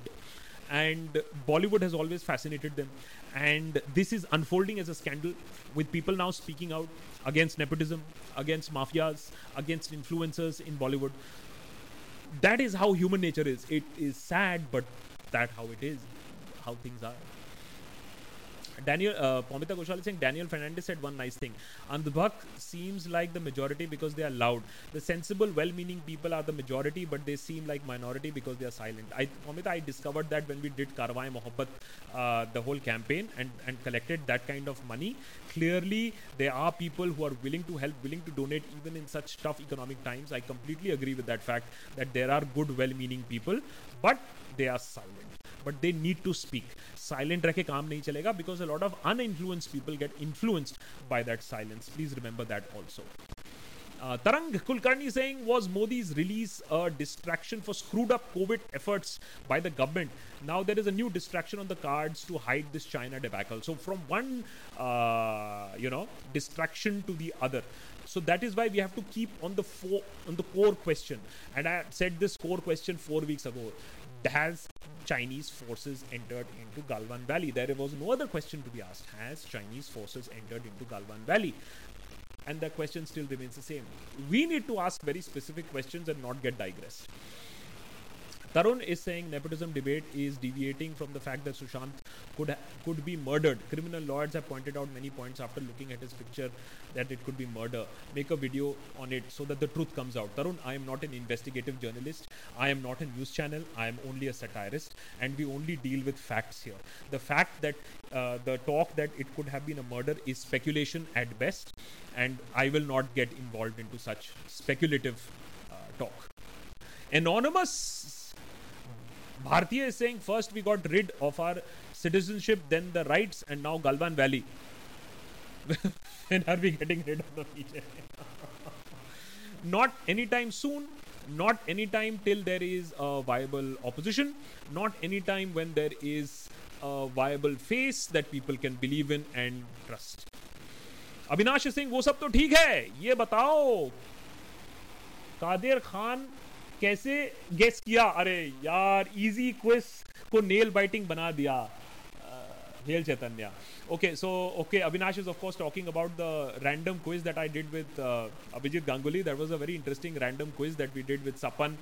And bollywood has always fascinated them. And this is unfolding as a scandal with people now speaking out against nepotism against mafias against influencers in bollywood. That is how human nature is. It is sad but that how it is how things are Daniel uh, Pomita Ghoshal is saying Daniel Fernandez said one nice thing. Andhbhak seems like the majority because they are loud. The sensible, well-meaning people are the majority, but they seem like minority because they are silent. I Pomita, I discovered that when we did Karwai Mohabbat, uh, the whole campaign, and and collected that kind of money. Clearly, there are people who are willing to help, willing to donate, even in such tough economic times. I completely agree with that fact that there are good, well-meaning people, but they are silent. But they need to speak. Silent रह के काम नहीं चलेगा because a lot of uninfluenced people get influenced by that silence. Please remember that also. Uh, Tarang Kulkarni saying was Modi's release a distraction for screwed up COVID efforts by the government. Now there is a new distraction on the cards to hide this China debacle. So from one, uh, you know, distraction to the other. So that is why we have to keep on the fo- on the core question. And I said this core question four weeks ago. Has Chinese forces entered into Galwan Valley? There was no other question to be asked. Has Chinese forces entered into Galwan Valley? And the question still remains the same. We need to ask very specific questions and not get digressed. Tarun is saying nepotism debate is deviating from the fact that Sushant could ha- could be murdered. Criminal lawyers have pointed out many points after looking at his picture that it could be murder. Make a video on it so that the truth comes out. Tarun, I am not an investigative journalist. I am not a news channel. I am only a satirist, and we only deal with facts here. The fact that uh, the talk that it could have been a murder is speculation at best, and I will not get involved into such speculative uh, talk. Anonymous Bhartiya is saying first we got rid of our citizenship, then the rights, and now Galwan Valley. when are we getting rid of the BJP? not anytime soon, not anytime till there is a viable opposition, not anytime when there is a viable face that people can believe in and trust. Avinash Singh वो सब तो ठीक है ये बताओ कादिर खान कैसे guess किया? अरे यार इजी क्विज को नेल बाइटिंग बना दिया। Hail Chaitanya okay so okay Avinash is of course talking about the random quiz that I did with Abhijit Ganguly that was a very interesting random quiz that we did with Sapan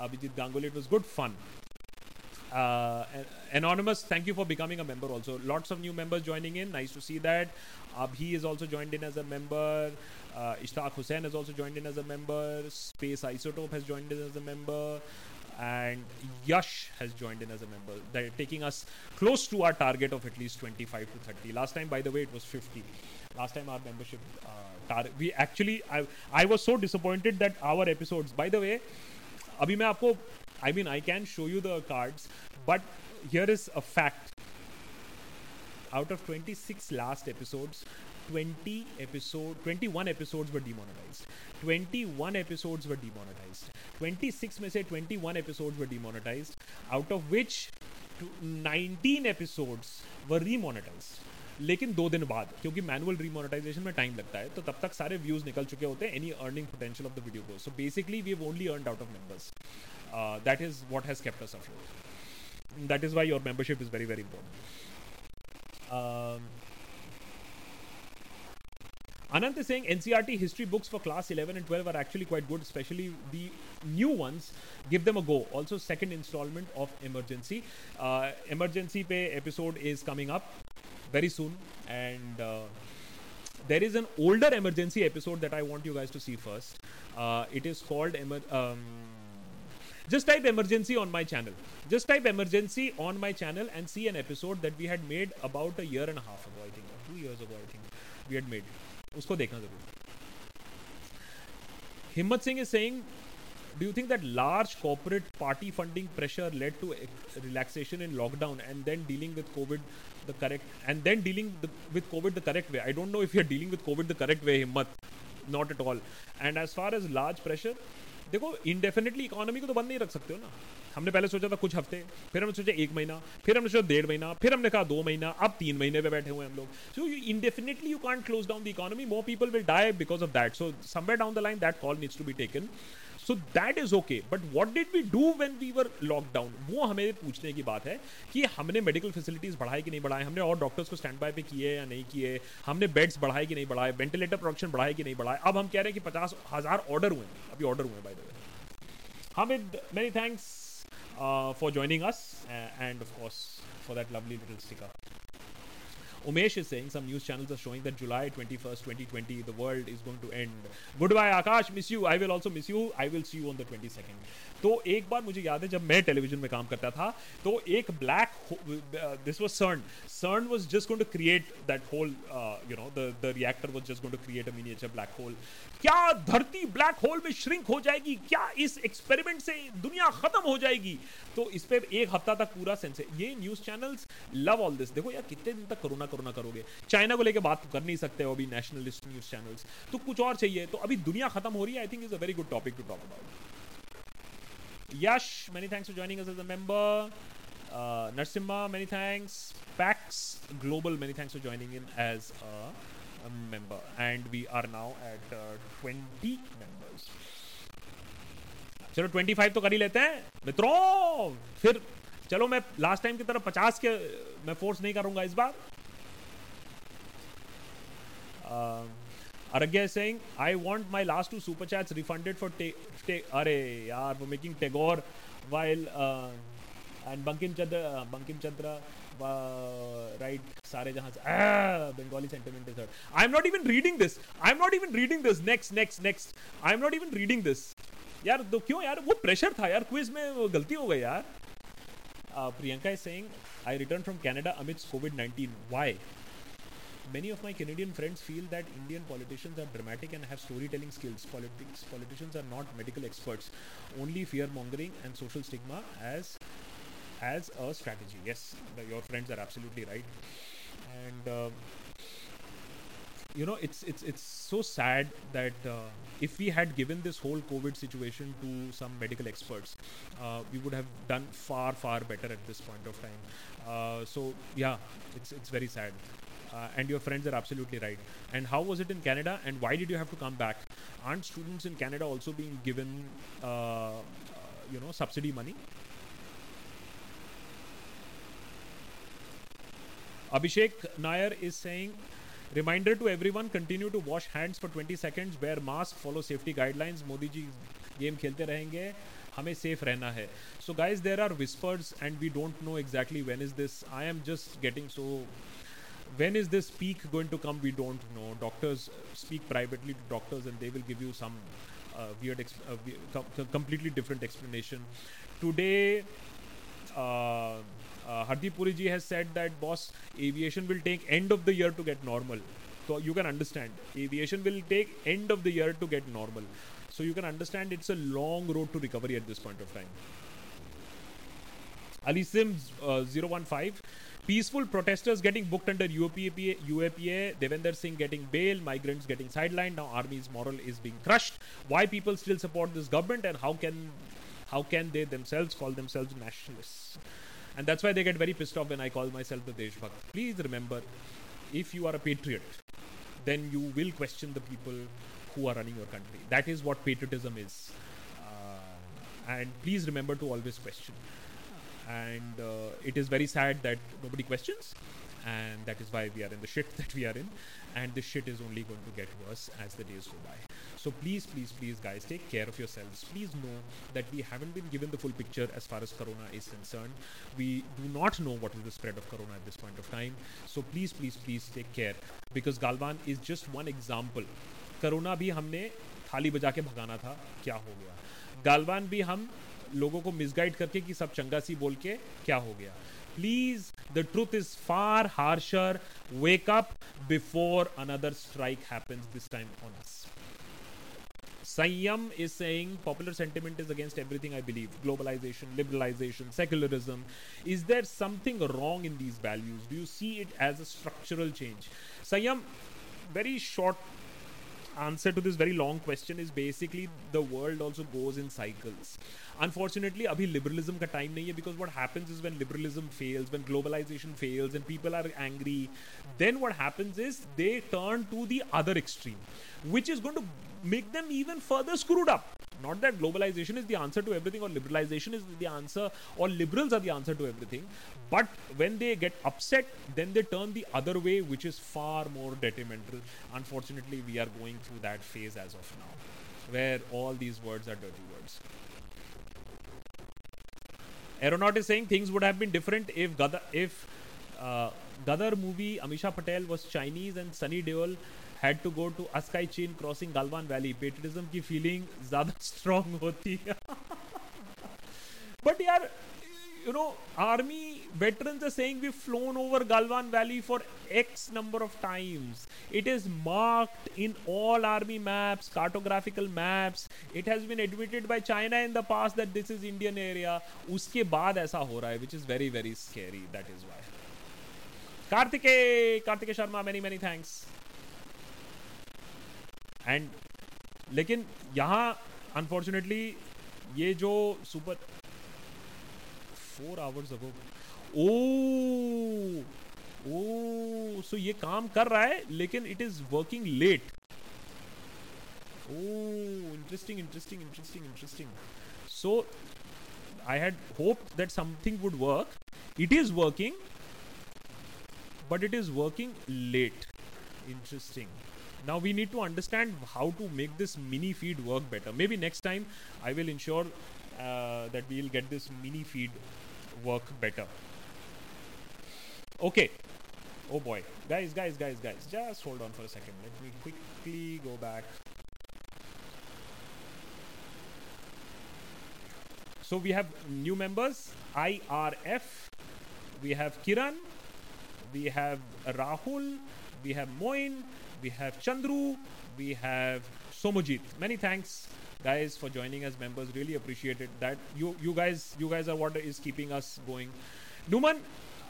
Abhijit Ganguly it was good fun anonymous thank you for becoming a member also lots of new members joining in nice to see that अब he is also joined in as a member uh, Ishtaq Hussain has also joined in as a member space isotope has joined in as a member and Yash has joined in as a member. They're taking us close to our target of at least 25 to 30. Last time, by the way, it was 50. Last time our membership uh, target, we actually, I, I was so disappointed that our episodes, by the way, अभी मैं आपको I mean I can show you the cards, but here is a fact. Out of 26 last episodes, 20 episode 21 episodes were demonetized. 21 episodes were demonetized. 26 में से 21 episodes were demonetized, out of which 19 episodes were remonetized. लेकिन दो दिन बाद, क्योंकि manual रीमोनेटाइजेशन में time लगता है तो तब तक सारे व्यूज़ निकल चुके होते हैं any earning potential of the video को so basically we have only earned out of members that is what has kept us afloat that is why your membership is very very important Anant is saying NCERT history books for class 11 and 12 are actually quite good, especially the new ones. Give them a go. Also, second installment of Emergency. Uh, emergency Pay episode is coming up very soon, and uh, there is an older Emergency episode that I want you guys to see first. Uh, it is called Emer- um, just type emergency on my channel just type emergency on my channel and see an episode that we had made about a year and a half ago i think or two years ago i think we had made उसको देखना ज़रूर। Himmat Singh is saying do think that large corporate party funding pressure led to relaxation in lockdown and then dealing with Covid the correct and then dealing with Covid the correct way I don't know if you are dealing with Covid the correct way Himmat not at all and as far as large pressure देखो indefinitely economy को तो बंद नहीं रख सकते हो ना। हमने पहले सोचा था कुछ हफ़्ते फिर हमने सोचा एक महीना फिर हमने सोचा डेढ़ महीना फिर हमने कहा दो महीना अब तीन महीने पे बैठे हुए हम लोग। So you indefinitely you can't close down the economy more people will die because of that so somewhere down the line that call needs to be taken so that is okay but what did we do when we were lockdown वो हमें पूछने की बात है कि हमने medical facilities बढ़ाए कि नहीं बढ़ाए हमने और डॉक्टर्स को स्टैंड बाय पे किए या नहीं किए? हमने बेड्स बढ़ाए कि नहीं बढ़ाए? वेंटिलेटर प्रोडक्शन बढ़ाए कि नहीं बढ़ाए? अब हम कह रहे हैं कि पचास हज़ार ऑर्डर हुए अभी ऑर्डर हुए हैं by the way Hamid, many thanks uh, for joining us uh, and of course for that lovely little sticker. Umesh is saying some news channels are showing that July 21st, 2020, the world is going to end. Goodbye, Akash. Miss you. I will also miss you. I will see you on the 22nd. तो एक बार मुझे याद है, जब मैं television में काम करता था तो एक black this was CERN CERN was just going to create that hole you know the reactor was just going to create a miniature black hole क्या धरती ब्लैक होल में श्रिंक हो जाएगी? क्या इस एक्सपेरिमेंट से दुनिया खत्म हो जाएगी? तो इस पर एक हफ़्ता तक पूरा सेंस है ये news channels love all this देखो यार, कितने दिन तक कोरोना कोरोना करोगे? चाइना को लेकर बात कर नहीं सकते हो अभी नेशनलिस्ट न्यूज़ चैनल्स तो कुछ और चाहिए। तो अभी दुनिया खत्म हो रही है I think is a very good topic to talk about Yash, many thanks for joining us as a member. Uh, Narsimha, many thanks. Pax Global, many thanks for joining in as a, a member. And we are now at uh, 20 members. चलो 25 तो कर ही लेते हैं मित्रों फिर चलो मैं last time की तरह 50 के मैं फोर्स नहीं करूँगा इस बार Aragya is saying, I want my last two super chats refunded for take. Ta- Are, yaar, for making Tagore while. Uh, and Bankim Chandra, uh, Bankim Chandra, uh, right, Sare Jahan se, ah, Bengali sentiment is hurt. I'm not even reading this. I'm not even reading this. Next, next, next. I'm not even reading this. यार तो क्यों यार वो pressure था यार quiz में वो गलती हो गई यार Priyanka is saying I return from Canada amidst Covid 19 why Many of my Canadian friends feel that Indian politicians are dramatic and have storytelling skills. Politics, politicians are not medical experts. Only fear mongering and social stigma as as a strategy. Yes, the, your friends are absolutely right. And uh, you know, it's it's it's so sad that uh, if we had given this whole COVID situation to some medical experts, uh, we would have done far far better at this point of time. Uh, so yeah, it's it's very sad Uh, and your friends are absolutely right. And how was it in Canada? And why did you have to come back? Aren't students in Canada also being given, uh, uh, you know, subsidy money? Abhishek Nair is saying, reminder to everyone: continue to wash hands for 20 seconds, wear mask, follow safety guidelines. Modi ji game खेलते रहेंगे हमें safe रहना है so guys there are whispers and we don't know exactly when is this i am just getting so when is this peak going to come we don't know. Doctors speak privately to doctors and they will give you some uh, weird exp- uh, we- com- completely different explanation. Today uh, uh, Hardeep Puri ji has said that boss aviation will take end of the year to get normal. So you can understand. Aviation will take end of the year to get normal. So you can understand it's a long road to recovery at this point of time. Ali Sims uh, 015. Peaceful protesters getting booked under UAPA, UAPA, Devender Singh getting bail, migrants getting sidelined. Now army's moral is being crushed. Why people still support this government and how can how can they themselves call themselves nationalists? And that's why they get very pissed off when I call myself the Deshbhakt. Please remember, if you are a patriot, then you will question the people who are running your country. That is what patriotism is. Uh, and please remember to always question and uh, it is very sad that nobody questions. And that is why we are in the shit that we are in. And this shit is only going to get worse as the days go by. So please please please guys take care of yourselves. Please know that we haven't been given the full picture as far as corona is concerned. We do not know what is the spread of corona at this point of time. So please please please take care. Because Galwan is just one example. Corona bhi humne thali baja ke bhagana tha kya ho gaya Galwan bhi hum लोगों को misguide करके कि सब चंगा सी बोल के क्या हो गया please the truth is far harsher wake up before another strike happens this time on us Sanyam is saying popular sentiment is against everything I believe globalization, liberalization, secularism. Is there something wrong in these values? Do you see it as a structural change? Sanyam, very short answer to this very long question is basically the world also goes in cycles. Unfortunately abhi liberalism ka time nahi hai because what happens is when liberalism fails when globalization fails and people are angry then what happens is they turn to the other extreme which is going to make them even further screwed up. Not that globalization is the answer to everything or liberalization is the answer or liberals are the answer to everything. But when they get upset then they turn the other way which is far more detrimental. Unfortunately we are going through that phase as of now where all these words are dirty words. Aeronaut is saying things would have been different if Gadar, if uh, Gadar movie Amisha Patel was Chinese and Sunny Deol had to go to ASCII Chin crossing Galwan valley patriotism की feeling ज़्यादा strong होती है। But यार you know army veteran से saying we flown over Galwan valley for X number of times it is marked in all army maps cartographical maps it has been admitted by China in the past that this is Indian area उसके बाद ऐसा हो रहा है which is very very scary that is why Kartikey Kartikey Sharma many many thanks and लेकिन यहाँ unfortunately ये जो super four hours ago oh oh so ये काम कर रहा है, लेकिन it is working late oh interesting interesting interesting interesting so I had hope that something would work it is working but it is working late interesting. Now we need to understand how to make this mini feed work better. Maybe next time i will ensure uh, that we'll get this mini feed work better. Okay. Oh boy. Guys guys guys guys. Just hold on for a second. Let me quickly go back. So we have new members. Irf we have kiran. We have rahul. We have moin we have Chandru, we have Somojit. Many thanks, guys, for joining as members. Really appreciate it. That you you guys you guys are what is keeping us going. Numan,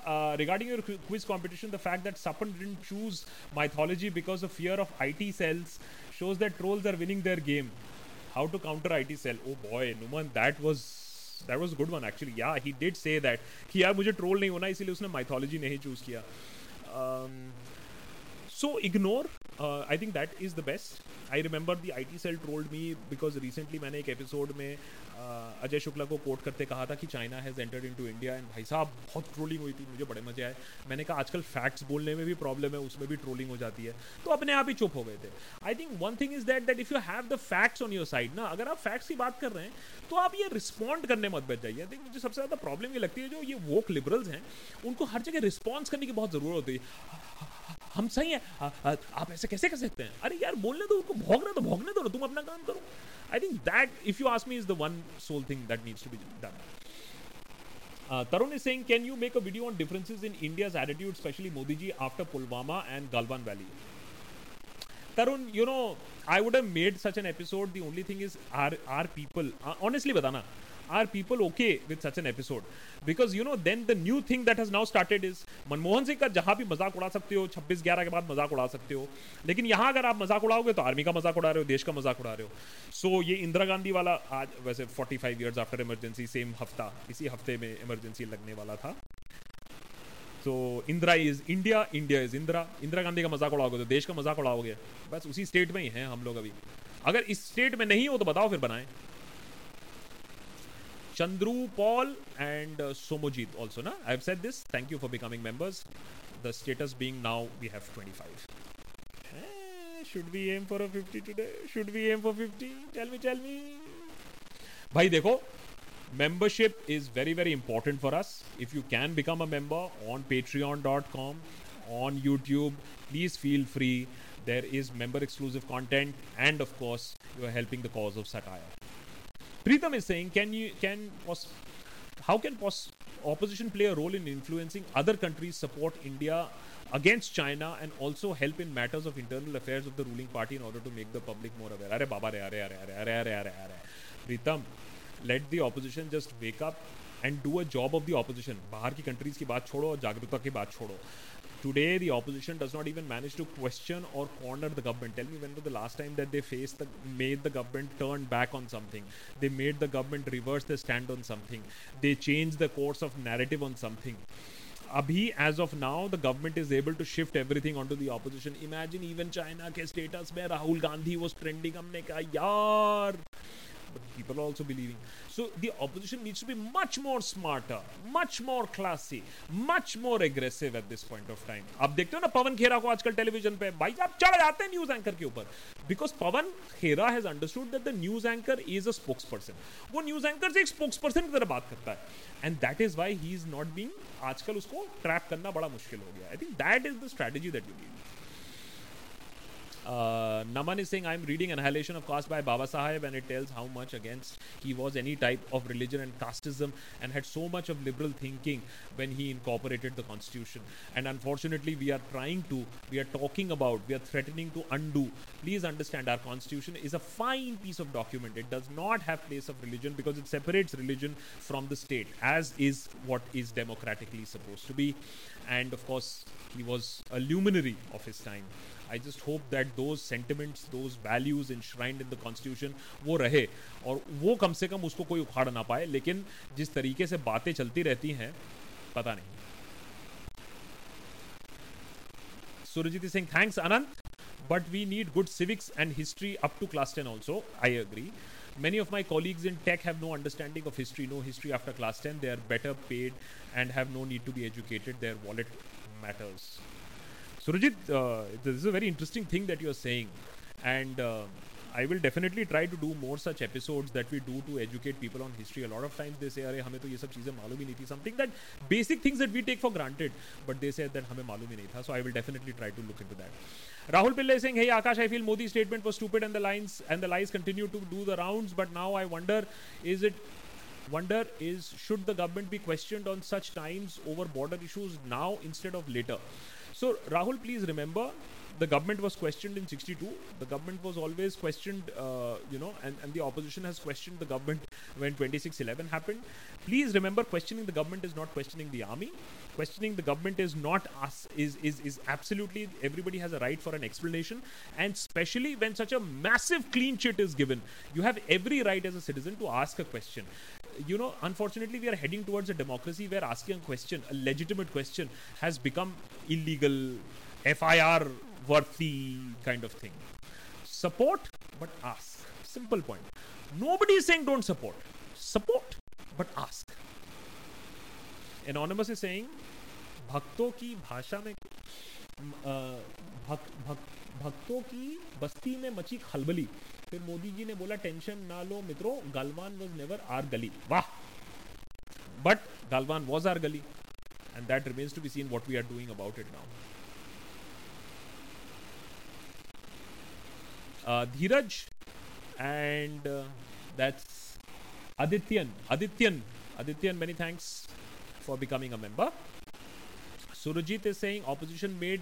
uh, regarding your qu- quiz competition, the fact that Sapan didn't choose mythology because of fear of IT cells shows that trolls are winning their game. How to counter IT cell? Oh boy, Numan, that was that was a good one actually. Yeah, he did say that कि यार मुझे troll नहीं होना इसलिए उसने mythology नहीं choose किया. Um, so ignore uh, i think that is the best. I remember the it cell told me because recently मैंने एक एपिसोड में uh, अजय शुक्ला को कोट करते कहा था कि China has entered into India and भाई साहब बहुत ट्रोलिंग हुई थी मुझे बड़े मज़े आए। मैंने कहा आजकल फैक्ट्स बोलने में भी प्रॉब्लम है उसमें भी ट्रोलिंग हो जाती है। तो अपने आप ही चुप हो गए थे। I think one thing is that that if you have the facts on your side ना अगर आप फैक्ट्स की बात कर रहे हैं तो आप ये रिस्पॉन्ड करने मत बच जाइए। आई थिंक मुझे सबसे ज़्यादा प्रॉब्लम ये लगती है जो ये वोक लिबरल्स हैं उनको हर जगह रिस्पॉन्स करने की बहुत ज़रूरत होती है। हम सही हैं। आप ऐसे कैसे कर सकते हैं? अरे यार, बोलने दो उनको भोगने दो भोगने दो तुम अपना काम करो। I think that if you me is the one sole thing that needs to be done Tarun is saying can you make a video on differences in India's attitude especially Modi ji after Pulwama and Galwan valley Tarun you know I would have made such an episode the only thing is are our people honestly बताना are people okay with such an episode? Because you know, then the new thing that has now started is Manmohan Singh का जहाँ भी मज़ाक उड़ा सकते हो 26 11 के बाद मज़ाक उड़ा सकते हो लेकिन यहाँ अगर आप मज़ाक उड़ाओगे तो आर्मी का मज़ाक उड़ा रहे हो देश का मज़ाक उड़ा रहे हो। सो so, ये इंदिरा गांधी वाला आज वैसे 45 इयर्स आफ्टर इमरजेंसी सेम हफ़्ता इसी हफ़्ते में इमरजेंसी लगने वाला था। तो Indira is India India is Indira. Indira Gandhi का मज़ाक उड़ाओगे तो देश का मज़ाक उड़ाओगे। बस उसी स्टेट में ही हैं हम लोग अभी। अगर इस स्टेट में नहीं हो तो बताओ फिर बनाएँ। Chandru Paul and uh, Somojit also. Na? I've said this. Thank you for becoming members. The status being now we have 25. Eh, should we aim for a 50 today? Should we aim for 50? Tell me, tell me. Bhai, dekho, membership is very, very important for us. If you can become a member on patreon.com, on YouTube, please feel free. There is member exclusive content, and of course, you are helping the cause of satire. Preetham is saying, can you can pos- how can pos- opposition play a role in influencing other countries support India against China and also help in matters of internal affairs of the ruling party in order to make the public more aware? अरे बाबा रे अरे अरे अरे अरे अरे अरे अरे प्रीतम let the opposition just wake up and do a job of the opposition. बाहर की countries की बात छोड़ो और जागरूकता की बात छोड़ो. Today, the opposition does not even manage to question or corner the government. Tell me when was the last time that they faced the made the government turn back on something? They made the government reverse their stand on something. They changed the course of narrative on something. Abhi, as of now, the government is able to shift everything onto the opposition. Imagine even China के status में Rahul Gandhi was trending. हमने कहा यार But people are also believing. So the opposition needs to be much more smarter, much more classy, much more aggressive at this point of time. आप देखते हो ना पवन खेरा को आजकल टेलीविज़न पे भाई साहब चढ़ जाते हैं न्यूज़ एंकर के ऊपर। Because Pawan Khera has understood that the news anchor is a spokesperson वो न्यूज़ एंकर से एक स्पोक्स पर्सन की तरह बात करता है। And that is why he is not being आजकल उसको ट्रैप करना बड़ा मुश्किल हो गया। I think that is the strategy that you need uh, Naman is saying, I'm reading Annihilation of Caste by Baba Sahib, and it tells how much against he was any type of religion and casteism and had so much of liberal thinking when he incorporated the constitution. And unfortunately, we are trying to, we are talking about, we are threatening to undo. Please understand, our constitution is a fine piece of document. It does not have place of religion because it separates religion from the state, as is what is democratically supposed to be. And of course, he was a luminary of his time. I just hope that those sentiments those values इंश्राइंड in the constitution वो रहे और वो कम से कम उसको कोई उखाड़ ना पाए लेकिन जिस तरीके से बातें चलती रहती हैं पता नहीं Surjit Singh thanks Anant but we need good civics and history up to class 10 also i agree many of my colleagues in tech have no understanding of history no history after class 10 they are better paid and have no need to be educated their wallet matters Surajit, uh, this is a very interesting thing that you're saying, and uh, I will definitely try to do more such episodes that we do to educate people on history. A lot of times they say, "अरे हमें तो ये सब चीजें मालूम ही नहीं थी." Something that basic things that we take for granted, but they said that हमें मालूम ही नहीं था. So I will definitely try to look into that. Rahul Pillai saying, "Hey Akash, I feel Modi's statement was stupid and the lines and the lies continue to do the rounds. But now I wonder, is it?" Wonder is should the government be questioned on such times over border issues now instead of later? So, Rahul, please remember the government was questioned in 62 the government was always questioned uh, you know and, and the opposition has questioned the government when 2611 happened. Please remember questioning the government is not questioning the army. Questioning the government is not us is is is absolutely everybody has a right for an explanation. And especially when such a massive clean chit is given you have every right as a citizen to ask a question you know unfortunately we are heading towards a democracy where asking a question a legitimate question has become illegal fir worthy kind of thing. Support, but ask. Simple point. Nobody is saying don't support. Support, but ask. Anonymous is saying, भक्तों की भाषा में भक, भक, भक्तों की बस्ती में मची खलबली। फिर मोदी जी ने बोला, टेंशन ना लो मित्रों, गलवान वॉज़ नेवर आर गली। वाह! But Galwan was our gali and that remains to be seen what we are doing about it now Dheeraj and that's Adityan Adityan Adityan many thanks for becoming a member Surjeet is saying opposition made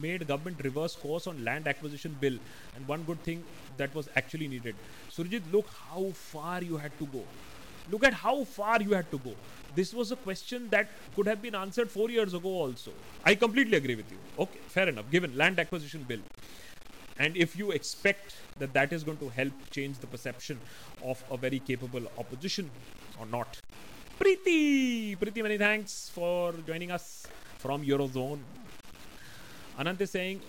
made government reverse course on land acquisition bill, and one good thing that was actually needed. Surjit, look how far you had to go. Look at how far you had to go. This was a question that could have been answered four years ago, also. I completely agree with you. Okay, fair enough. Given land acquisition bill. And if you expect that that is going to help change the perception of a very capable opposition or not. Preeti! Preeti, many thanks for joining us from Eurozone. Anant is saying,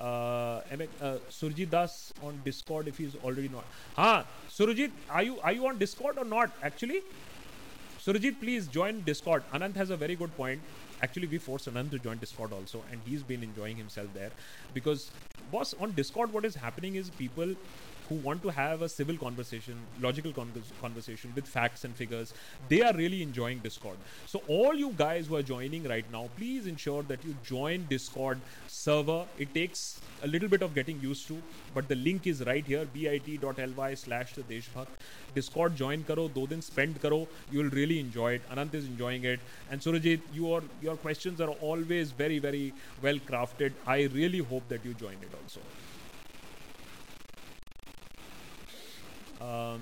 uh, uh, Surjit Das on Discord if he's already not. Ah, Surjit, are you are you on Discord or not? Actually, Surjit, please join Discord. Anant has a very good point actually we forced Anand to join Discord also, and he's been enjoying himself there because, boss, on Discord, what is happening is people who want to have a civil conversation, logical conversation with facts and figures, they are really enjoying Discord. So, all you guys who are joining right now, please ensure that you join Discord server. It takes a little bit of getting used to, but the link is right here bit.ly slash the Deshbhakt. Discord join karo, do din spend karo. You will really enjoy it. Anant is enjoying it. And Surajit, your, your questions are always very, very well crafted. I really hope that you join it also. Um,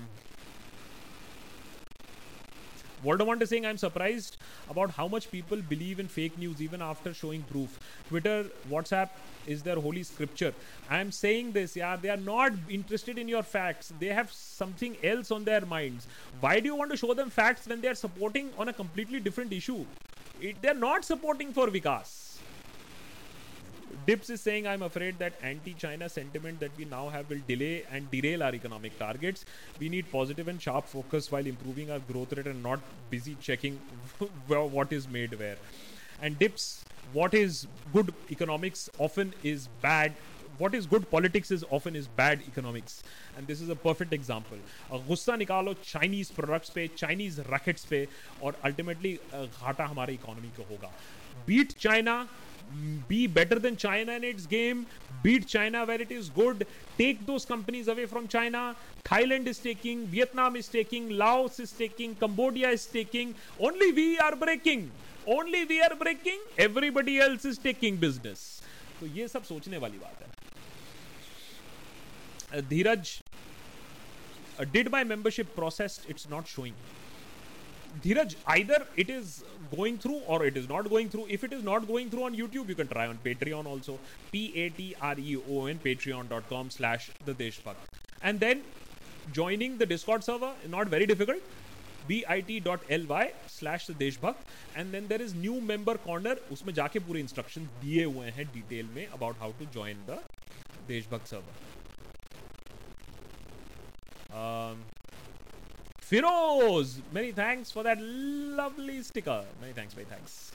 Voldemort is saying, I'm surprised about how much people believe in fake news even after showing proof. Twitter, WhatsApp is their holy scripture. I'm saying this, yeah, they are not interested in your facts. They have something else on their minds. Why do you want to show them facts when they are supporting on a completely different issue? It, they're not supporting for Vikas Dips is saying, I'm afraid that anti China sentiment that we now have will delay and derail our economic targets. We need positive and sharp focus while improving our growth rate and not busy checking what is made where. And Dips, what is good economics often is bad what is good politics is often is bad economics and this is a perfect example गुस्सा निकालो Chinese products पे Chinese rackets पे और ultimately घाटा हमारे economy को होगा beat China Be better than China in its game, beat China where it is good, take those companies away from China. Thailand is taking, Vietnam is taking, Laos is taking, Cambodia is taking. Only we are breaking. Only we are breaking. Everybody else is taking business. तो ये सब सोचने वाली बात है uh, did my membership processed? It's not showing. Dheeraj either it is going through or it is not going through if it is not going through on YouTube you can try on Patreon also P A T R E O N Patreon dot com slash the Deshbhakt and then joining the Discord server not very difficult B I T dot L Y slash the Deshbhakt and then there is new member corner उसमें जाके पूरे instruction दिए हुए हैं detail में about how to join the Deshbhakt server Um... Firoz, many thanks for that lovely sticker. Many thanks, many thanks.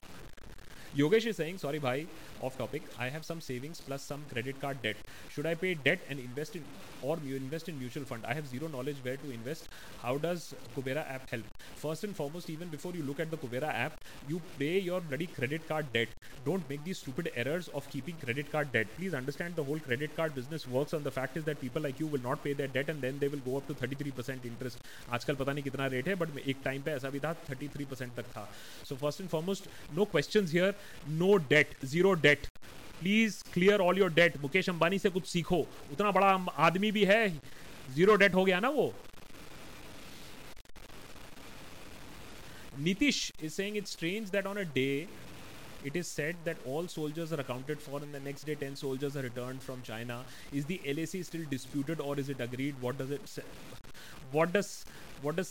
Yogesh is saying, sorry, bhai, off topic. I have some savings plus some credit card debt. Should I pay debt and invest in or invest in mutual fund? I have zero knowledge where to invest. How does Kubera app help? First and foremost, even before you look at the Kubera app, you pay your bloody credit card debt. Don't make these stupid errors of keeping credit card debt. Please understand the whole credit card business works on the fact is that people like you will not pay their debt and then they will go up to 33% interest. आजकल पता नहीं कितना rate है but एक time पे ऐसा भी था 33% तक था so first and foremost no questions here no debt zero debt please clear all your debt Mukesh Ambani से कुछ सीखो। उतना बड़ा आदमी भी है ज़ीरो डेट हो गया ना वो? Nitish is saying it's strange that on a day it is set that all soldiers are accounted for in the next day ten soldiers are return from China is the L still disputed or is it agreed what does it what does what does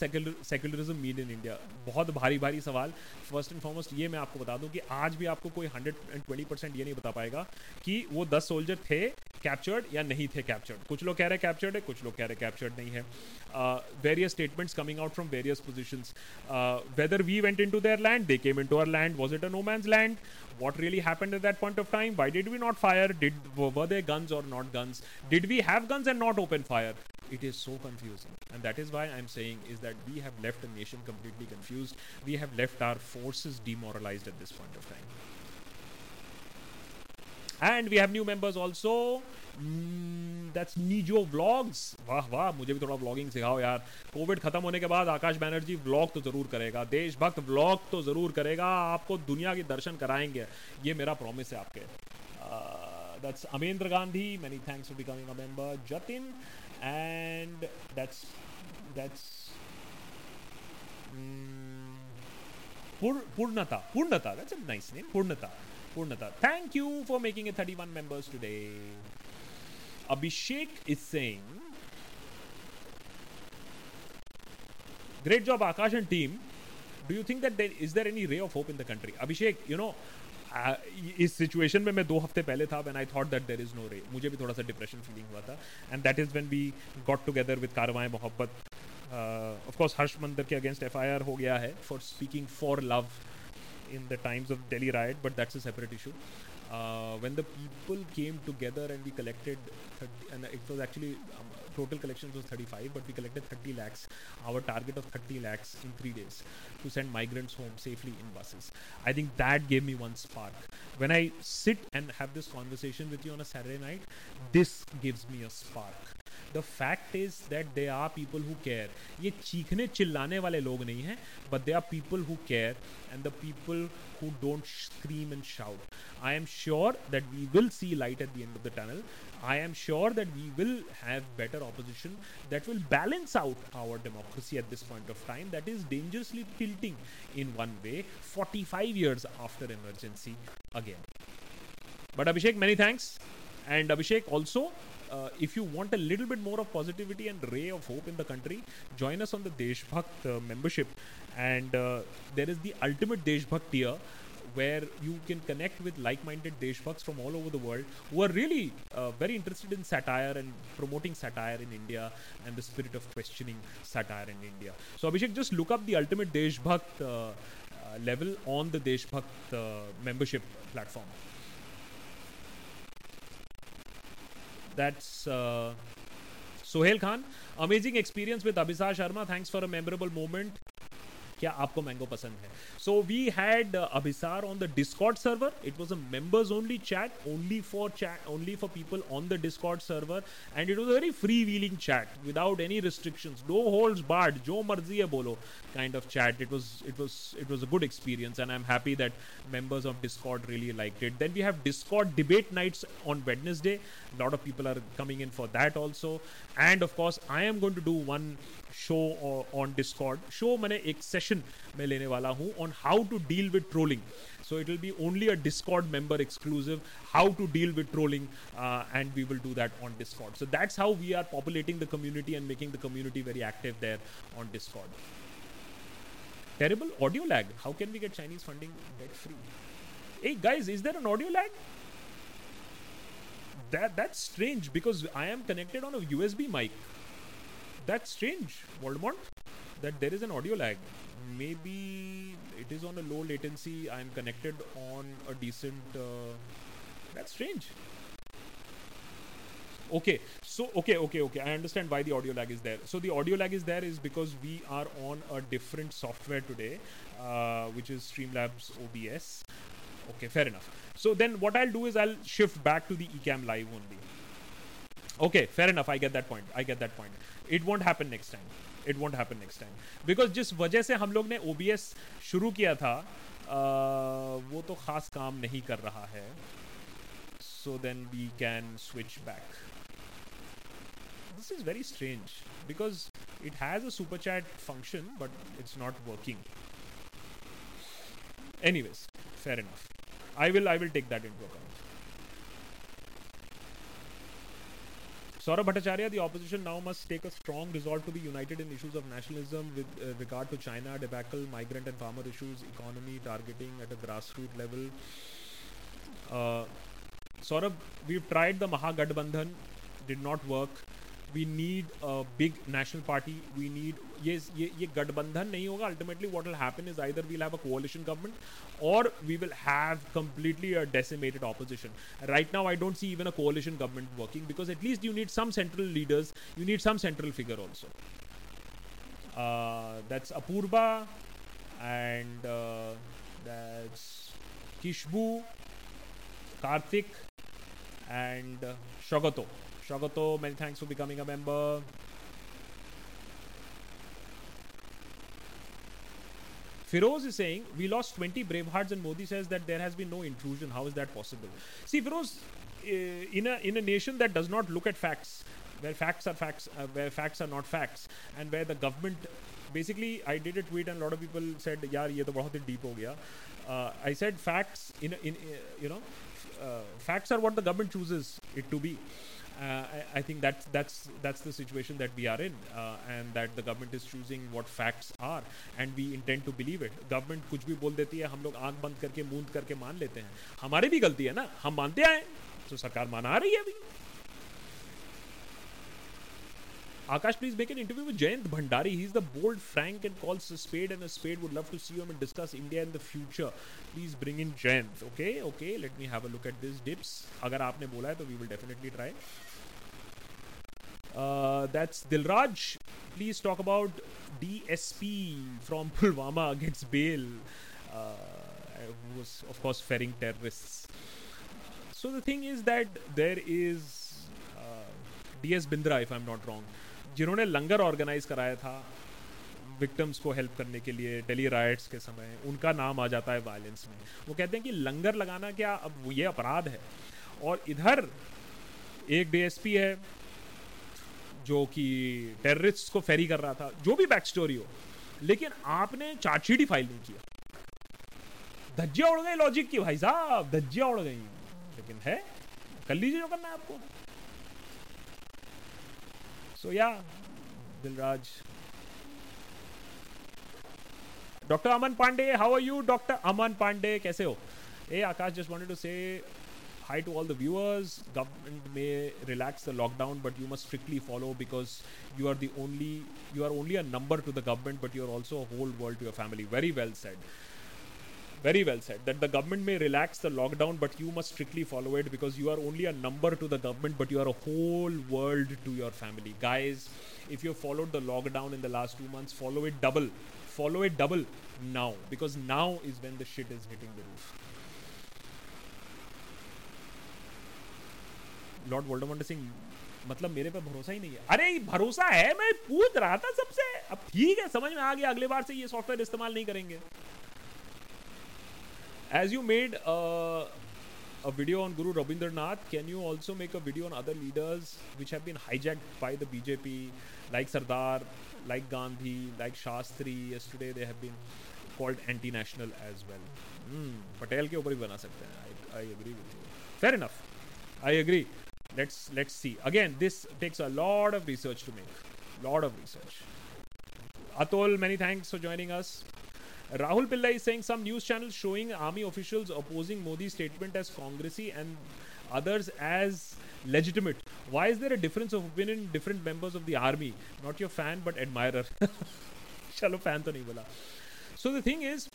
secularism mean in India बहुत भारी भारी सवाल। First and foremost ये मैं आपको बता दूँ कि आज भी आपको कोई हंड्रेड एंड ट्वेंटी परसेंट ये नहीं बता पाएगा कि वो दस सोल्जर थे कैप्चर्ड या नहीं थे कैप्चर्ड कुछ लोग कह रहे कैप्चर्ड है, कुछ लोग कह रहे कैप्चर्ड नहीं है। uh, various statements coming out from various positions. Uh, whether we went into their land, they came into our land. Was it a no man's land? What really happened at that point of time? Why did we not fire? Did were there guns or not guns? Did we have guns and not open fire? It is so confusing, and that is why I'm saying is that we have left a nation completely confused. We have left our forces demoralized at this point of time. And we have new members also. That's नीजो vlogs वाह वाह मुझे भी थोड़ा vlogging सिखाओ यार। Covid खत्म होने के बाद आकाश बैनर्जी व्लॉग तो ज़रूर करेगा। देशभक्त व्लॉग तो ज़रूर करेगा। आपको दुनिया के दर्शन कराएँगे। ये मेरा प्रॉमिस है आपके। That's Amendra Gandhi many thanks for becoming a member Jatin and that's that's um, Pur- Purnata. Purnata. That's a nice पूर्णता। Thank you for making a thirty one members today Abhishek is saying great job Akash and team do you think that is there any ray of hope in the country Abhishek you know इस situation में मैं दो हफ़्ते पहले था when I thought that there is no ray मुझे भी थोड़ा सा डिप्रेशन फीलिंग हुआ था. And that is when we got together with कारवाएँ मोहब्बत ऑफकोर्स हर्ष मंदिर के अगेंस्ट एफ़ आई आर हो गया है for speaking for love in the times of Delhi riot, but that's a separate issue. Uh, when the people came together and we collected, 30, and it was actually um, total collections was 35 but we collected 30 lakhs our target of 30 lakhs in three days to send migrants home safely in buses i think that gave me one spark when i sit and have this conversation with you on a saturday night this gives me a spark the fact is that they are people who care ये चीखने चिल्लाने वाले लोग नहीं हैं but they are people who care and the people who don't scream and shout. I am sure that we will see light at the end of the tunnel. I am sure that we will have better opposition that will balance out our democracy at this point of time that is dangerously tilting in one way 45 years after emergency again. But Abhishek, many thanks. And Abhishek also uh, if you want a little bit more of positivity and ray of hope in the country, join us on the Deshbhakt uh, membership. And uh, there is the ultimate Deshbhakt tier, where you can connect with like-minded Deshbhakts from all over the world who are really uh, very interested in satire and promoting satire in India and the spirit of questioning satire in India. So Abhishek, just look up the ultimate Deshbhakt uh, uh, level on the Deshbhakt uh, membership platform. That's uh, Sohail Khan. Amazing experience with Abhisar Sharma. Thanks for a memorable moment. क्या आपको mango पसंद है so we had Abhisar on the Discord server it was a members only chat only for chat only for people on the Discord server and it was a very free wheeling chat without any restrictions no holds board जो मर्जी है बोलो kind of chat it was it was it was a good experience and i'm happy that members of discord really liked it then we have discord debate nights on wednesday a lot of people are coming in for that also and of course i am going to do one show on discord show मैंने एक session में लेने वाला हूँ on how to deal with trolling so it will be only a discord member exclusive how to deal with trolling uh, and we will do that on discord so that's how we are populating the community and making the community very active there on discord terrible audio lag how can we get chinese funding debt free hey guys is there an audio lag that that's strange because i am connected on a usb mic that's strange voldemort that there is an audio lag. Maybe it is on a low latency i'm connected on a decent uh, that's strange. Okay so okay okay okay i understand why the audio lag is there. So the audio lag is there is because we are on a different software today uh, which is streamlabs obs okay fair enough. So then what i'll do is i'll shift back to the ecamm live only. Okay fair enough i get that point i get that point it won't happen next time it won't happen next time because जिस वजह से हम लोग ने O B S शुरू किया था आ, वो तो खास काम नहीं कर रहा है। So then we can switch back this is very strange because it has a super chat function but it's not working anyways fair enough I will I will take that into Saurabh Bhattacharya, the opposition now must take a strong resolve to be united in issues of nationalism with uh, regard to China, debacle, migrant and farmer issues, economy, targeting at a grassroots level. Uh, Saurabh, we've tried the Mahagathbandhan, did not work. We need a big national party. We need ये ये ये गठबंधन नहीं होगा ultimately what will happen is either we'll have a coalition government or we will have completely a decimated opposition right now I don't see even a coalition government working because at least you need some central leaders you need some central figure also that's Apoorva and that's किशबू Kartik and uh, Shogoto. Many thanks for becoming a member. Firoz is saying we lost 20 Bravehearts, and Modi says that there has been no intrusion. How is that possible? See, Firoz, eh, in a in a nation that does not look at facts, where facts are facts, uh, where facts are not facts, and where the government basically I did a tweet and a lot of people said "Yar, ye to bahut deep ho gaya uh, I said facts in in, eh, you know uh, facts are what the government chooses it to be Uh, I, I, think that's that's that's the situation that we are in, uh, and that the government is choosing what facts are, and we intend to believe it. Government कुछ भी बोल देती है हम लोग आंख बंद करके मूंद करके मान लेते हैं हमारी भी गलती है ना हम मानते आए तो सरकार माना रही है अभी Akash, please make an interview with Jayant Bhandari. He's the bold, frank, and calls a spade and a spade. Would love to see him and discuss India in the future. Please bring in Jayant. Okay, okay. Let me have a look at this dips. अगर आपने बोला है तो we will definitely try. Uh, that's Dilraj. Please talk about DSP from Pulwama gets bail, uh, who was, of course, ferrying terrorists. So the thing is that there is uh, DS Bindra, if I'm not wrong, जिन्होंने लंगर organise कराया था victims को help करने के लिए Delhi riots के समय उनका नाम आ जाता है वायलेंस में वो कहते हैं कि लंगर लगाना क्या अब ये अपराध है और इधर एक डीएसपी है जो कि टेररिस्ट को फेरी कर रहा था, जो भी बैक स्टोरी हो, लेकिन आपने चार्जशीट ही फ़ाइल नहीं किया। धज्जिया उड़ गई लॉजिक की, भाई साहब, धज्जिया उड़ गई लेकिन है, कर लीजिए जो करना है आपको। सो या Dilraj. Doctor Aman Pandey how are you doctor Aman Pandey कैसे हो? ए, Akash just wanted to say hi to all the viewers. Government may relax the lockdown but you must strictly follow because you are the only you are only a number to the government but you are also a whole world to your family. Very well said. Very well said. That the government may relax the lockdown but you must strictly follow it because you are only a number to the government but you are a whole world to your family. Guys if you have followed the lockdown in the last two months follow it double. Follow it double now because now is when the shit is hitting the roof Lord Voldemort Singh मतलब मेरे पे भरोसा ही नहीं है अरे भरोसा है मैं पूछ रहा था सबसे अब ठीक है समझ में आ गया अगले बार से ये सॉफ्टवेयर इस्तेमाल नहीं करेंगे you made uh, a video on Guru Rabindranath, can you also make a video on other leaders which have been hijacked by the BJP, like Sardar, like Gandhi, like Shastri? Yesterday they have been called anti-national as well. Hmm, Patel के ऊपर भी बना सकते हैं. I, I agree with you. Fair enough. I agree. Let's let's see. Again, this takes a lot of research to make. Lot of research. Atul, many thanks for joining us. Rahul Pillai is saying some news channels showing army officials opposing Modi's statement as congressy and others as legitimate. Why is there a difference of opinion in different members of the army? Not your fan, but admirer. Chalo fan to nahi bola. So the thing is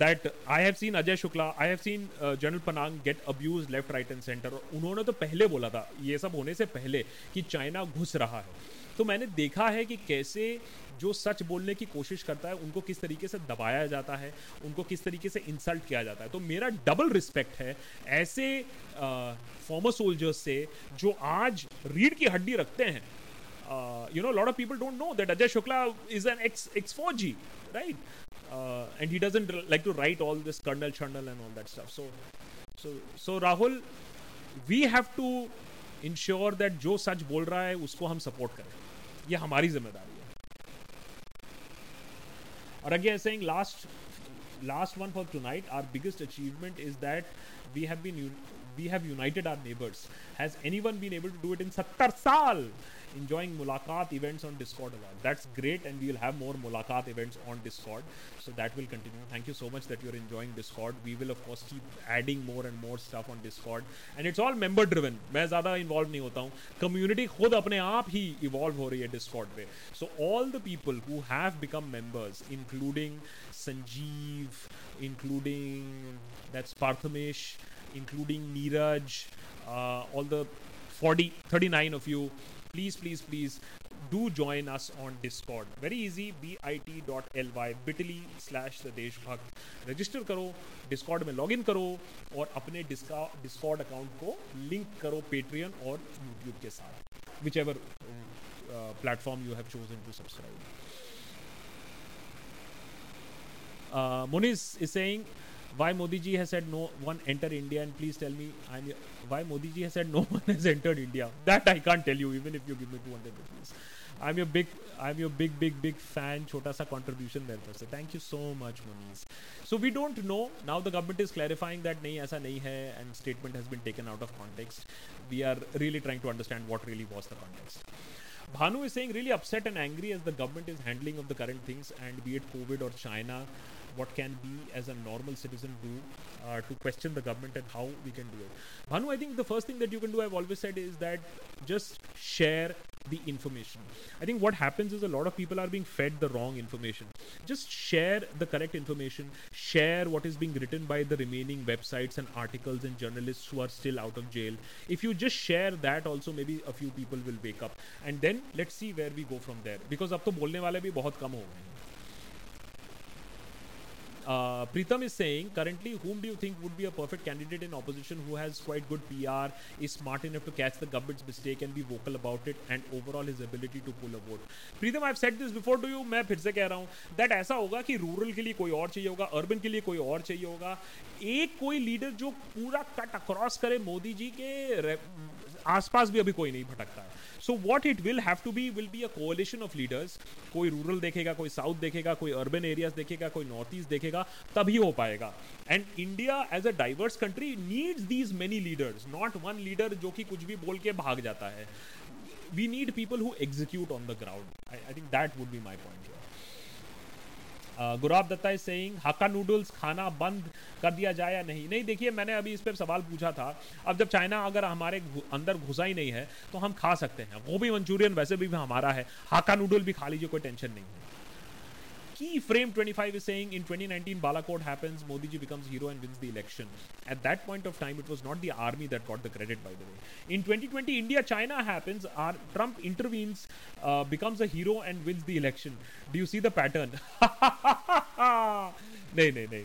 that I have seen Ajay Shukla I have seen General Panag get abuse left right and centre उन्होंने तो पहले बोला था, ये सब होने से पहले कि चाइना घुस रहा है। तो मैंने देखा है कि कैसे जो सच बोलने की कोशिश करता है, उनको किस तरीके से दबाया जाता है, उनको किस तरीके से इंसल्ट किया जाता है। तो मेरा डबल रिस्पेक्ट है ऐसे फॉर्मर सोल्जर्स से जो आज रीढ़ की हड्डी रखते हैं। You know lot of people don't know that Ajay Shukla is an ex ex four G right uh, and he doesn't like to write all this kernel churnal and all that stuff so so so rahul we have to ensure that जो सच बोल रहा है उसको हम support करें ये हमारी जिम्मेदारी है और again saying last last one for tonight our biggest achievement is that we have been we have united our neighbors has anyone been able to do it in 70 saal enjoying Mulaqat events on Discord a lot. That's great, and we will have more Mulaqat events on Discord. So that will continue. Thank you so much that you're enjoying Discord. We will of course keep adding more and more stuff on Discord, and it's all member driven. मैं ज़्यादा involved नहीं होता हूँ. Community खुद अपने आप ही evolve हो रही है Discord पे. So all the people who have become members, including Sanjeev, including that's Parthamesh, including Neeraj, uh, all the 40, 39 of you please please please do join us on discord very easy bit.ly bit.ly slash the deshbhakt register करो discord में login करो और अपने discord account को link करो patreon और youtube के साथ whichever uh, platform you have chosen to subscribe uh, Muniz is saying why Modi ji has said no one enter India and please tell me I'm why Modi ji has said no one has entered India. That I can't tell you even if you give me 200 rupees. I'm your big I'm your big big big fan. Chota sa contribution there for Thank you so much, Moniz. So we don't know. Now the government is clarifying that nahi aisa nahi hai and statement has been taken out of context. We are really trying to understand what really was the context. Bhanu is saying really upset and angry as the government is handling of the current things and be it COVID or China what can we as a normal citizen do uh, to question the government and how we can do it. Bhanu, I think the first thing that you can do, I've always said, is that just share the information. I think what happens is a lot of people are being fed the wrong information. Just share the correct information, share what is being written by the remaining websites and articles and journalists who are still out of jail. If you just share that also maybe a few people will wake up and then let's see where we go from there because up to bolne wale bhi bahut kam ho gaye Pritam is saying currently whom do think would be a perfect candidate in opposition who has quite good PR is smart enough to catch the government's mistake and be vocal about it and overall his ability to pull a Pritam I have this before to you मैं फिर से कह रहा हूँ that ऐसा होगा कि rural के लिए कोई और चाहिए होगा अर्बन के लिए कोई और चाहिए होगा। एक कोई लीडर जो पूरा कट अक्रॉस करे मोदी जी के आसपास भी अभी कोई नहीं भटकता। है so what it will have to be will be a coalition of leaders कोई रूरल देखेगा, कोई साउथ देखेगा, कोई अर्बन एरियाज़ देखेगा, कोई नॉर्थ ईस्ट देखेगा, तभी हो पाएगा। And India as a diverse country needs these many leaders not one leader जो कि कुछ भी बोल के भाग जाता है। We need people who execute on the ground I think that would be my point Gaurab Dutta is saying Hakka noodles खाना बंद कर दिया जाए या नहीं? नहीं, देखिए, मैंने अभी इस पर सवाल पूछा था। अब जब चाइना अगर हमारे अंदर घुसा ही नहीं है तो हम खा सकते हैं। वो भी मंचूरियन वैसे भी हमारा है। हाका नूडल भी खा लीजिए, कोई टेंशन नहीं है। Key frame 25 is saying in 2019 balakot happens modi ji becomes hero and wins the election at that point of time it was not the army that got the credit by the way in 2020 india china happens trump intervenes uh, becomes a hero and wins the election do you see the pattern no no no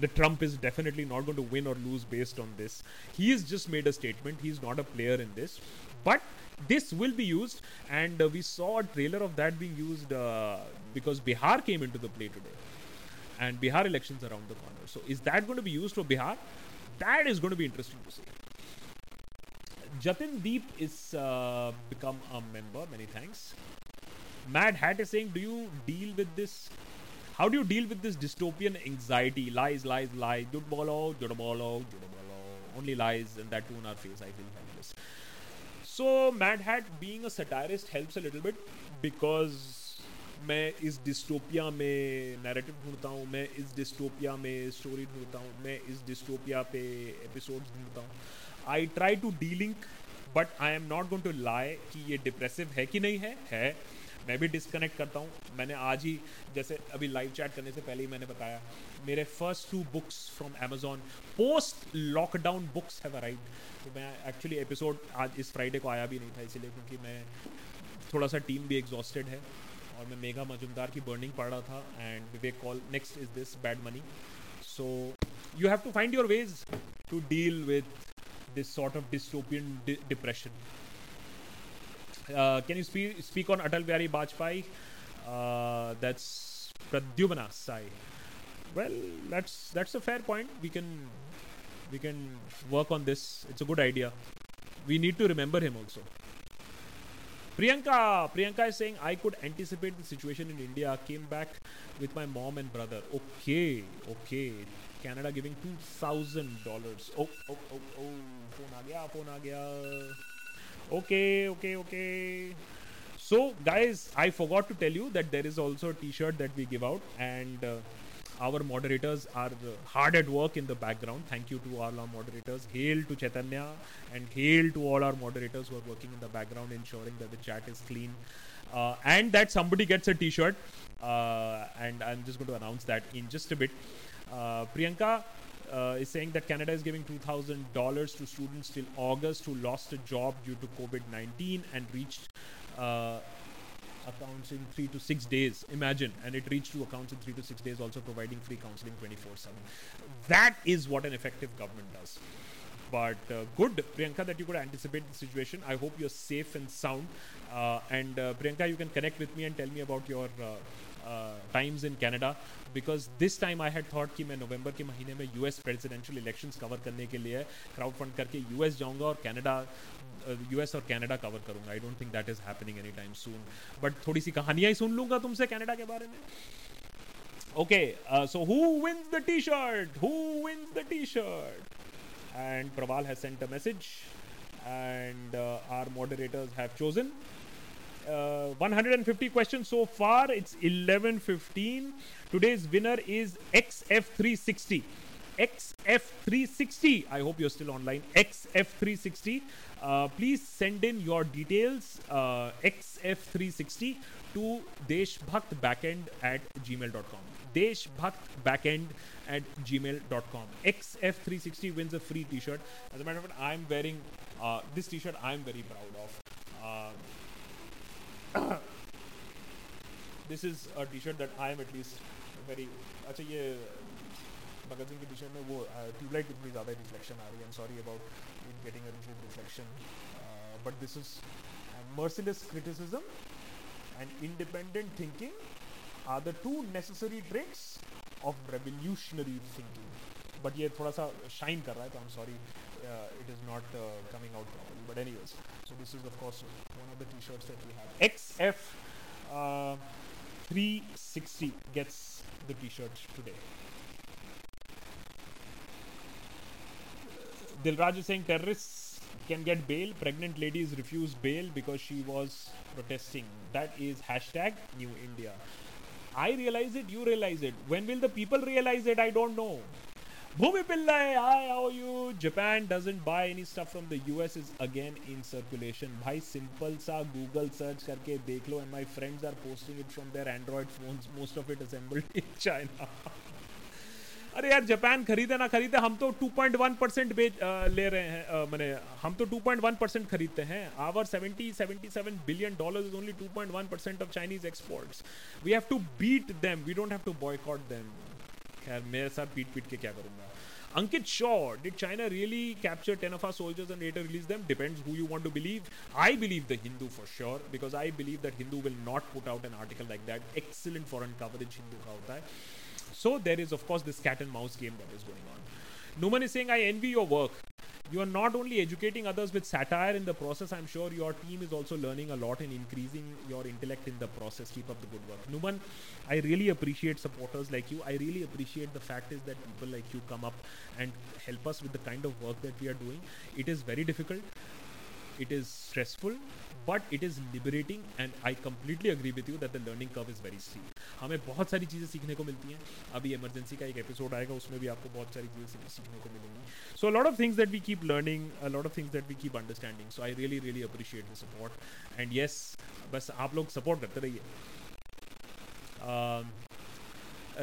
the Trump is definitely not going to win or lose based on this. He has just made a statement. He's not a player in this. But this will be used, and uh, we saw a trailer of that being used uh, because Bihar came into the play today, and Bihar elections around the corner. So, is that going to be used for Bihar? That is going to be interesting to see. Jatin Deep is uh, become a member. Many thanks. Mad Hat is saying, do you deal with this? How do you deal with this dystopian anxiety? Lies, lies, lies. Judbolo, judbolo, judbolo. Only lies, and that too in our face. I feel helpless. So, Mad Hat being a satirist helps a little bit because मैं इस dystopia में narrative ढूंढता हूँ, मैं इस dystopia में story ढूंढता हूँ, मैं इस डिस्टोपिया पे एपिसोड ढूंढता हूँ। I try to delink but I am not going to lie कि ये डिप्रेसिव है कि नहीं है है। मैं भी डिस्कनेक्ट करता हूँ। मैंने आज ही, जैसे अभी लाइव चैट करने से पहले ही मैंने बताया, मेरे first two books from Amazon post lockdown books have arrived तो मैं एक्चुअली एपिसोड आज इस फ्राइडे को आया भी नहीं था, इसीलिए क्योंकि मैं थोड़ा सा टीम भी एग्जॉस्टेड है और मैं मेघा मजुमदार की बर्निंग पढ़ रहा था and Vivek Kaul next is this bad money so you have to find your ways to deal with this sort of di- depression. Uh, can you speak speak on Atal Bihari Bajpayee? Uh, that's Pradyumna Sai. Well, that's that's a fair point. We can we can work on this. It's a good idea. We need to remember him also. Priyanka, Priyanka is saying I could anticipate the situation in India. Came back with my mom and brother. Okay, okay. Canada giving two thousand dollars. Oh, oh, oh, oh. Phone आ गया, phone आ गया. Okay, okay, okay. So, guys, I forgot to tell you that there is also a T-shirt that we give out, and uh, our moderators are uh, hard at work in the background. Thank you to all our moderators. Hail to Chaitanya, and hail to all our moderators who are working in the background, ensuring that the chat is clean, uh, and that somebody gets a T-shirt. Uh, and I'm just going to announce that in just a bit. Uh, Priyanka uh, is saying that Canada is giving $2,000 to students till August who lost a job due to COVID 19 and reached uh, accounts in three to six days. Imagine, and it reached to accounts in three to six days, also providing free counseling 24 7. That is what an effective government does. But uh, good, Priyanka, that you could anticipate the situation. I hope you're safe and sound. Uh, and uh, Priyanka, you can connect with me and tell me about your uh, times in Canada because this time I had thought कि मैं नवंबर के महीने में US presidential elections cover करने के लिए crowd fund करके यूएस जाऊँगा और कनाडा यूएस और कनाडा कवर करूँगा I don't think that is happening any time soon but थोड़ी सी कहानियाँ ही सुन लूँगा तुमसे कनाडा के बारे में Okay, uh, so who wins the T-shirt? Who wins the T-shirt? And Praval has sent a message, and uh, our moderators have chosen. Uh, 150 questions so far. It's 11:15. Today's winner is XF360. XF360. I hope you're still online. XF360. Uh, please send in your details. Uh, XF360 to deshbhaktbackend at gmail.com. Deshbhaktbackend at gmail.com. XF360 wins a free t-shirt. As a matter of fact, I'm wearing uh, this t-shirt. I'm very proud of. Uh, this is a t-shirt that I am at least very अच्छा ये magazine की t-shirt में वो tubelight की थोड़ी ज़्यादा reflection आ रही है I'm sorry about it getting a little reflection uh, but this is uh, merciless criticism and independent thinking are the two necessary traits of revolutionary thinking but ये थोड़ा सा shine कर रहा है तो I'm sorry uh, it is not uh, coming out properly but anyways so this is of course one of the t-shirts that we have XF uh, 360 gets the t-shirt today Dilraj is saying terrorists can get bail. Pregnant ladies refuse bail because she was protesting. That is hashtag New India. I realize it, you realize it. When will the people realize it? I don't know. Bhoomi Pilla है I owe you Japan doesn't buy any stuff from the US is again in circulation भाई simple सा Google search करके देख लो and my friends are posting it from there Android phones most of it assembled in China अरे यार Japan खरीदे ना खरीदे, हम तो 2.1 परसेंट बेच ले रहे हैं मैंने, हम तो 2.1 परसेंट खरीदते हैं। Our 70 77 billion dollar is only 2.1 percent of Chinese exports we have to beat them we don't have to boycott them खैर मेरे साथ पीट पीट के क्या करूंगा Ankit Shaw, did China really capture 10 of our soldiers and later release them? Depends who you want to believe. I believe the Hindu for sure because I believe that Hindu will not put out an article like that. Excellent foreign coverage Hindu ka hota hai. So there is, of course, this cat and mouse game that is going on. Numan is saying, I envy your work. You are not only educating others with satire in the process, I'm sure your team is also learning a lot and increasing your intellect in the process. Keep up the good work. Numan, I really appreciate supporters like you. I really appreciate the fact is that people like you come up and help us with the kind of work that we are doing. It is very difficult. It is stressful, but it is liberating and I completely agree with you that the learning curve is very सी हमें बहुत सारी चीज़ें सीखने को मिलती हैं। अभी emergency का एक एपिसोड आएगा उसमें भी आपको बहुत सारी चीज़ें सीखने को मिलेंगी। So lot of things that we keep learning lot of things that we keep understanding so I really really appreciate the support and yes बस आप लोग सपोर्ट करते रहिए। Um,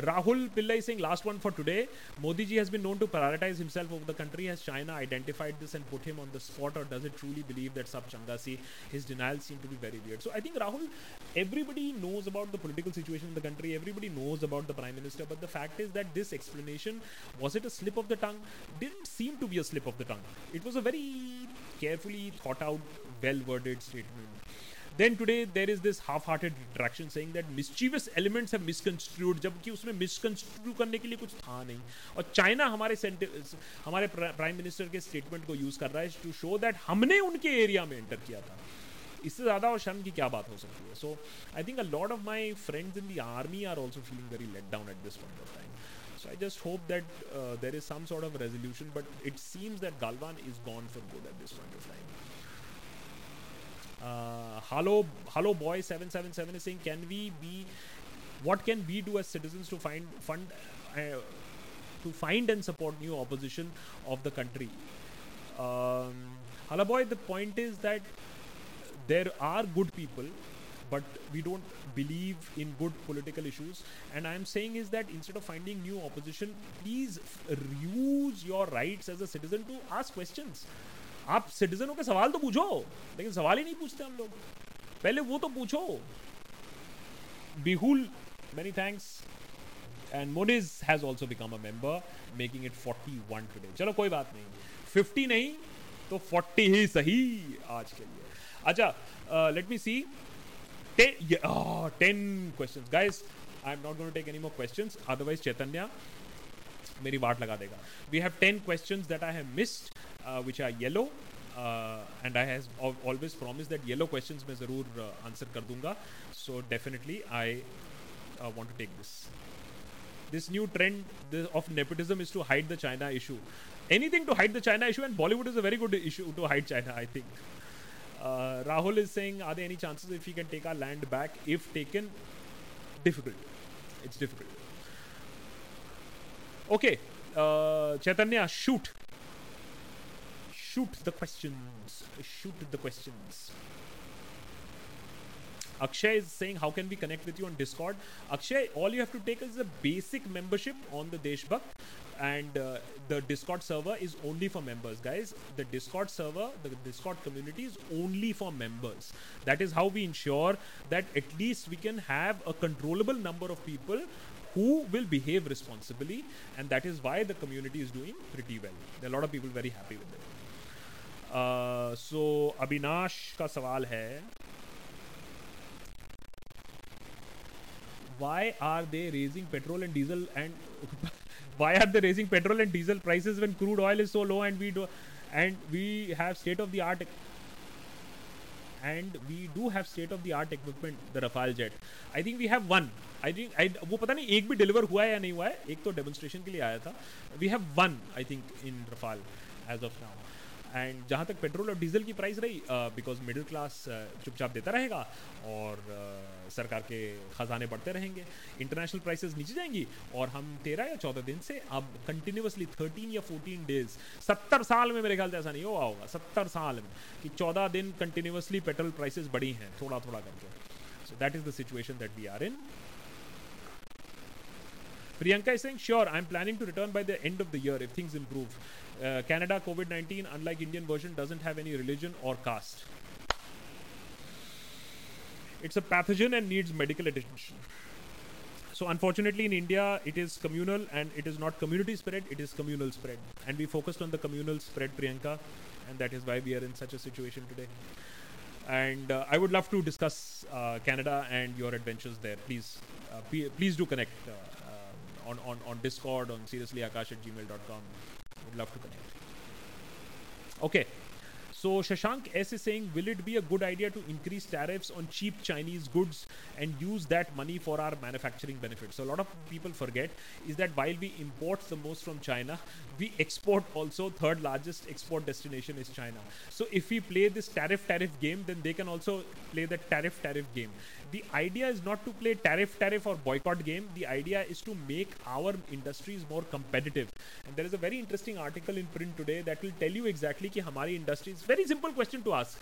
Rahul Pillai saying last one for today. Modi ji has been known to prioritize himself over the country. Has China identified this and put him on the spot, or does it truly believe that Sab Changa see? His denials seem to be very weird. So I think Rahul, everybody knows about the political situation in the country. Everybody knows about the prime minister. But the fact is that this explanation was it a slip of the tongue? Didn't seem to be a slip of the tongue. It was a very carefully thought out, well worded statement. Then today there is this half hearted detraction saying that mischievous elements have misconstrued जबकि उसमें misconstrue करने के लिए कुछ था नहीं और China हमारे हमारे प्राइम मिनिस्टर के स्टेटमेंट को यूज़ कर रहा है टू शो दैट हमने उनके एरिया में एंटर किया था इससे ज़्यादा और शर्म की क्या बात हो सकती है so I think a lot of my friends in the army are also feeling very let down at this point of time So I just hope that uh, there is some sort of resolution, but it seems that Galwan is gone for good at this point of time. Hello, hello, boy. Seven seven seven is saying, can we be? What can we do as citizens to find fund? Uh, to find and support new opposition of the country. Um, hello, boy. The point is that there are good people, but we don't believe in good political issues. And I'm saying is that instead of finding new opposition, please use your rights as a citizen to ask questions. आप सिटीजनों के सवाल तो पूछो, लेकिन सवाल ही नहीं पूछते हम लोग। पहले वो तो पूछो। Bihul many thanks and मोनिज has also become a member making it 41 today चलो, कोई बात नहीं। 50 नहीं तो 40 ही सही आज के लिए। अच्छा let me see ten question guys I am not going to take any more questions otherwise Chaitanya मेरी वाट लगा देगा we have ten question that I have missed which are yellow and I has always promise that yellow question मैं ज़रूर answer कर दूंगा so definitely I want to take this this new trend of nepotism is to hide the China issue. Anything to hide the China issue, and Bollywood is a very good issue to hide China, I think. Uh, Rahul is saying, are there any chances if we can take our land back? If taken, difficult. It's difficult. Okay, uh, Chaitanya, shoot. Shoot the questions. Shoot the questions. Akshay is saying, How can we connect with you on Discord? Akshay, all you have to take is a basic membership on the Deshbhakt, and uh, the Discord server is only for members, guys. The Discord server, the Discord community is only for members. That is how we ensure that at least we can have a controllable number of people who will behave responsibly, and that is why the community is doing pretty well. There are a lot of people very happy with it. Uh, so Avinash का सवाल है why are they raising petrol and diesel and why are they raising petrol and diesel prices when crude oil is so low and we do and we have state of the art and we do have state of the art equipment the Rafale jet I think we have one I think I वो पता नहीं एक भी deliver हुआ है या नहीं हुआ है। एक तो डेमोन्स्ट्रेशन के लिए आया था। We have one I think in Rafale as of now and जहाँ तक पेट्रोल और डीजल की प्राइस रही बिकॉज़ मिडिल क्लास चुपचाप देता रहेगा और uh, सरकार के खजाने बढ़ते रहेंगे। इंटरनेशनल प्राइसेस नीचे जाएँगी और हम तेरह या चौदह दिन से अब कंटिन्यूसली थर्टीन या फोर्टीन डेज़ सत्तर साल में मेरे ख्याल से ऐसा नहीं हुआ होगा सत्तर साल में कि चौदह दिन कंटिन्यूसली पेट्रोल प्राइसेस बढ़ी हैं थोड़ा थोड़ा करके। So that is the situation that we are in Priyanka is saying, sure, I'm planning to return by the end of the year if things improve. Uh, Canada COVID 19, unlike Indian version, doesn't have any religion or caste. It's a pathogen and needs medical attention. So, unfortunately, in India, it is communal and it is not community spread, it is communal spread. And we focused on the communal spread, Priyanka, and that is why we are in such a situation today. And uh, I would love to discuss uh, Canada and your adventures there. Please, uh, p- please do connect uh, uh, on, on, on Discord, on seriouslyakash at gmail.com. Love to connect. Okay. So Shashank S is saying, will it be a good idea to increase tariffs on cheap Chinese goods and use that money for our manufacturing benefits? So a lot of people forget is that while we import the most from China, we export also. Third largest export destination is China. So if we play this tariff tariff game, then they can also play the tariff tariff game The idea is not to play tariff tariff or boycott game. The idea is to make our industries more competitive. And there is a very interesting article in print today that will tell you exactly कि हमारी industries. Very simple question to ask.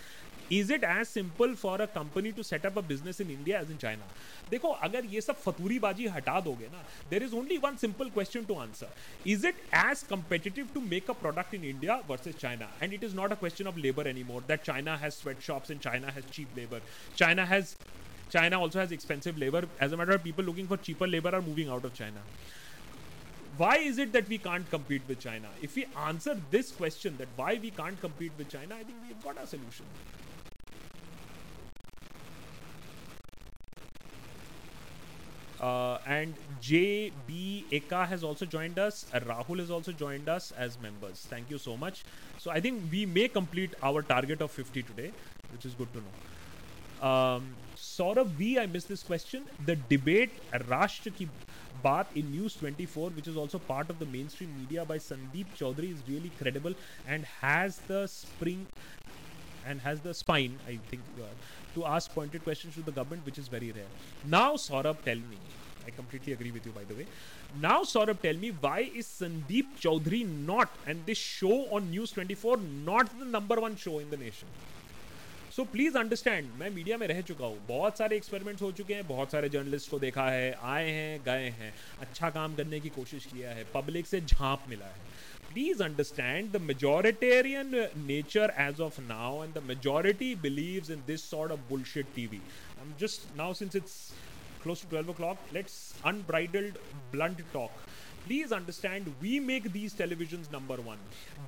Is it as simple for a company to set up a business in India as in China? देखो अगर ये सब फतूरीबाजी हटा दोगे ना there is only one simple question to answer. Is it as competitive to make a product in India versus China? And it is not a question of labor anymore. That China has sweatshops and China has cheap labor. China has China also has expensive labor. As a matter of people looking for cheaper labor are moving out of China. Why is it that we can't compete with China? If we answer this question, that why we can't compete with China, I think we've got a solution. Uh, and JB Eka has also joined us. Uh, Rahul has also joined us as members. Thank you so much. So I think we may complete our target of 50 today, which is good to know. Um, Saurabh V, I missed this question. The debate Rashtra Ki Baat in News 24, which is also part of the mainstream media by Sandeep Chaudhary, is really credible and has the spring and has the spine, I think, uh, to ask pointed questions to the government, which is very rare. Now, Saurabh, tell me. I completely agree with you, by the way. Now, Saurabh, tell me why is Sandeep Chaudhary not, and this show on News 24, not the number one show in the nation? So please understand मैं media में रह चुका हूँ। बहुत सारे experiments हो चुके हैं, बहुत सारे जर्नलिस्ट को देखा है, आए हैं, गए हैं। अच्छा काम करने की कोशिश किया है पब्लिक से झांप मिला है। Please understand the majoritarian nature as of now and the majority believe in this sort of bullshit T V just now since it's close to twelve o'clock let's unbridled blunt talk please understand we make these televisions number one.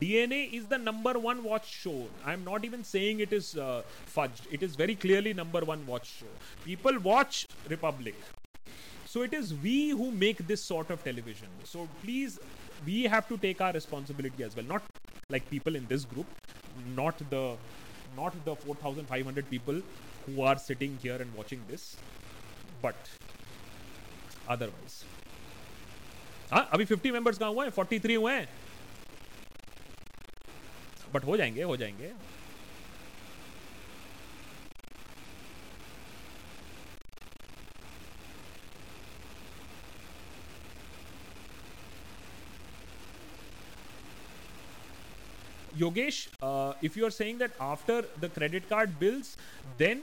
Dna is the number one watch show. I'm not even saying it is uh, fudged. It is very clearly number one watch show. People watch republic. So it is we who make this sort of television. So please we have to take our responsibility as well. Not like people in this group not the not the 4500 people who are sitting here and watching this but otherwise हाँ अभी fifty members कहाँ हुए हैं? Forty three हुए हैं। But हो जाएँगे हो जाएँगे। Yogesh if you are saying that after the credit card bills then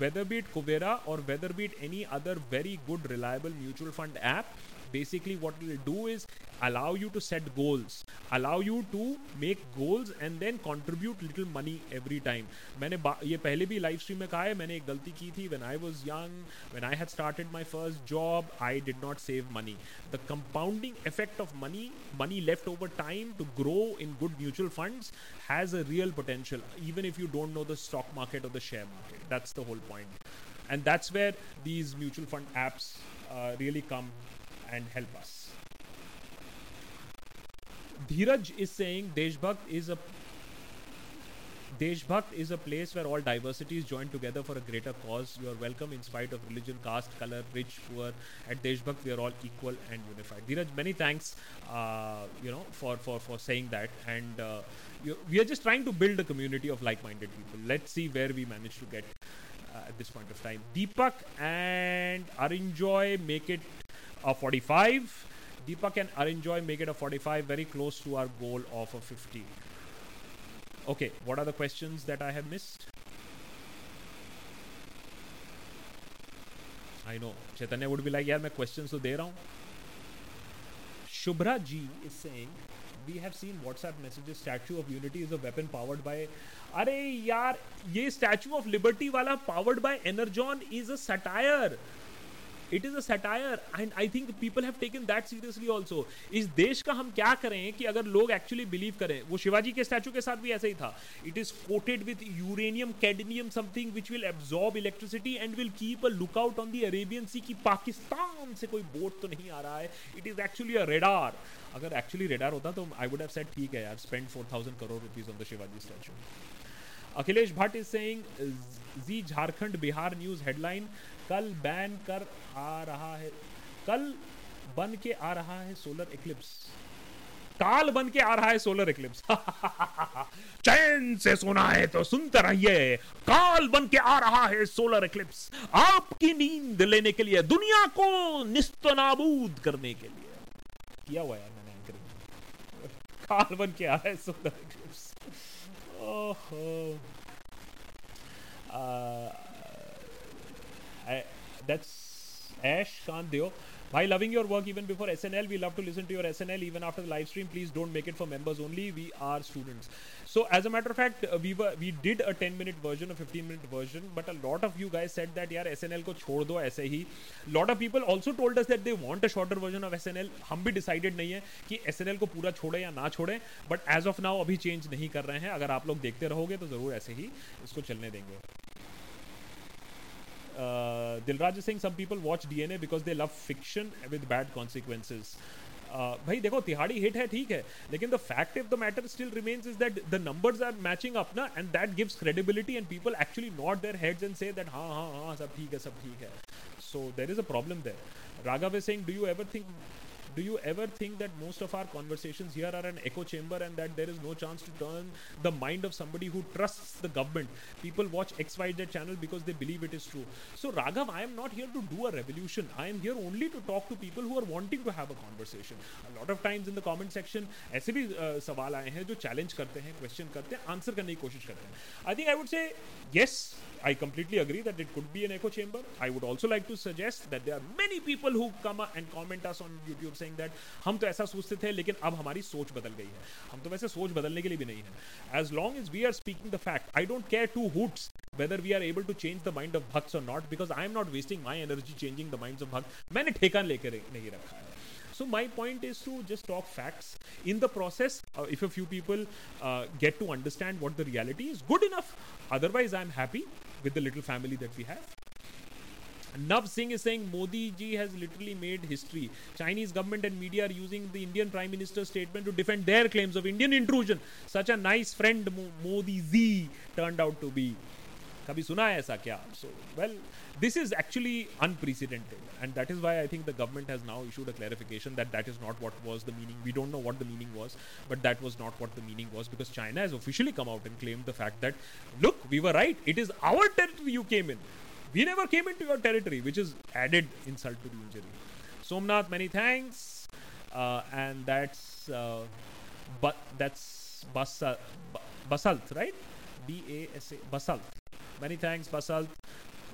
whether beat Kuvera और whether beat any other very good reliable mutual fund app basically what it will do is allow you to set goals allow you to make goals and then contribute little money every time मैंने बा- ये पहले भी live stream में कहा है मैंने एक गलती की थी when I was young when I had started my first job I did not save money the compounding effect of money money left over time to grow in good mutual funds has a real potential even if you don't know the stock market or the share market that's the whole point and that's where these mutual fund apps uh, really come and help us. Dheeraj is saying Deshbhakt is a Deshbhakt is a place where all diversity is joined together for a greater cause. You are welcome in spite of religion, caste, color, rich, poor. At Deshbhakt, we are all equal and unified. Dheeraj, many thanks, uh, you know, for, for, for saying that. And uh, you, we are just trying to build a community of like-minded people. Let's see where we manage to get uh, at this point of time. Deepak and Arinjoy make it a 45. Deepak and Arinjoy make it a 45, very close to our goal of a 50. Okay, what are the questions that I have missed? I know. Chaitanya would be like, yeah, my questions are de raha Shubhra G is saying, we have seen WhatsApp messages, Statue of Unity is a weapon powered by अरे यार, ये Statue of Liberty वाला powered by Energon is a satire. It is a satire and I think people have taken that seriously also इस देश का हम क्या करें कि अगर लोग एक्चुअली बिलीव करें, वो शिवाजी के स्टैचू के साथ भी ऐसा ही था. It is coated with uranium cadmium something which will absorb electricity and will keep a lookout on the Arabian Sea की पाकिस्तान से कोई बोट तो नहीं आ रहा है. It is actually a radar अगर एक्चुअली रेडार होता तो आई वुड हैव सेड ठीक है यार spend four thousand crore rupees on the Shivaji statue Akhilesh Bhatt is saying ji Jharkhand Bihar news headline कल बैन कर आ रहा है, कल बन के आ रहा है सोलर इक्लिप्स काल बन के आ रहा है सोलर इक्लिप्स चैन से सुना है तो सुनते रहिए, काल बन के आ रहा है सोलर इक्लिप्स आपकी नींद लेने के लिए, दुनिया को निस्तनाबूद करने के लिए. किया हुआ यार मैंने काल बन के आ रहा है solar oh, oh. Uh, I, that's Ash on deal. By loving your work even before SNL, we love to listen to your SNL even after the live stream. Please don't make it for members only. We are students. So as a matter of fact, uh, we were we did a 10 minute version, a 15 minute version, but a lot of you guys said that यार SNL को छोड़ दो ऐसे ही. Lot of people also told us that they want a shorter version of SNL. हम भी decided नहीं है कि SNL को पूरा छोड़े या ना छोड़े. But as of now अभी change नहीं कर रहे हैं. अगर आप लोग देखते रहोगे तो ज़रूर ऐसे ही इसको चलने देंगे. uh, Dilraj is saying some people watch DNA because they love fiction with bad consequences. Uh, भाई देखो तिहाड़ी हिट है ठीक है लेकिन the fact of the matter still remains is that the numbers are matching up ना and that gives credibility and people actually not their heads and say that हाँ हाँ हाँ सब ठीक है सब ठीक है so there is a problem there Raghav is saying do you ever think do you ever think that most of our conversations here are an echo chamber and that there is no chance to turn the mind of somebody who trusts the government? People watch XYZ channel because they believe it is true. So, Raghav, I am not here to do a revolution. I am here only to talk to people who are wanting to have a conversation. A lot of times in the comment section, ऐसे भी uh, सवाल आए हैं जो challenge करते हैं question करते हैं आंसर करने की कोशिश करते हैं I think I would say yes I completely agree that it could be an echo chamber. I would also like to suggest that there are many people who come and comment us on YouTube saying that हम तो ऐसा सोचते थे लेकिन अब हमारी सोच बदल गई है हम तो वैसे सोच बदलने के लिए भी नहीं है as long as we are speaking the fact I don't care two hoots whether we are able to change the mind of bhakts or not because I am not wasting my energy changing the minds of bhakts मैंने ठेका लेकर नहीं रखा है so my point is to just talk facts in the process uh, if a few people uh, get to understand what the reality is good enough otherwise i'm happy with the little family that we have Nav Singh is saying Modi ji has literally made history. Chinese government and media are using the Indian Prime Minister's statement to defend their claims of Indian intrusion. Such a nice friend Modi Z turned out to be. कभी सुना है ऐसा क्या so well this is actually unprecedented and that is why i think the government has now issued a clarification that that is not what was the meaning we don't know what the meaning was but that was not what the meaning was because china has officially come out and claimed the fact that look we were right it is our territory you came in we never came into your territory, which is added insult to the injury. Somnath, many thanks. Uh, and that's uh, but that's Basalt, Basalt, right? B A S A Basalt. Many thanks, Basalt.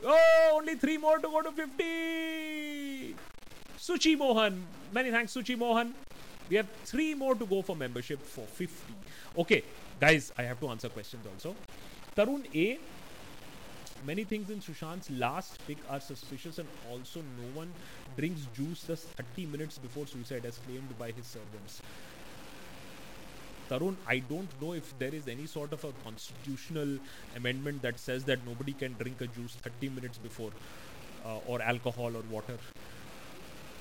Oh, only three more to go to 50. Suchi Mohan. Many thanks, Suchi Mohan. We have three more to go for membership for 50. Okay, guys, I have to answer questions also. Tarun A Many things in Sushant's last pick are suspicious, and also no one drinks juice just 30 minutes before suicide, as claimed by his servants. Tarun, I don't know if there is any sort of a constitutional amendment that says that nobody can drink a juice 30 minutes before, uh, or alcohol or water.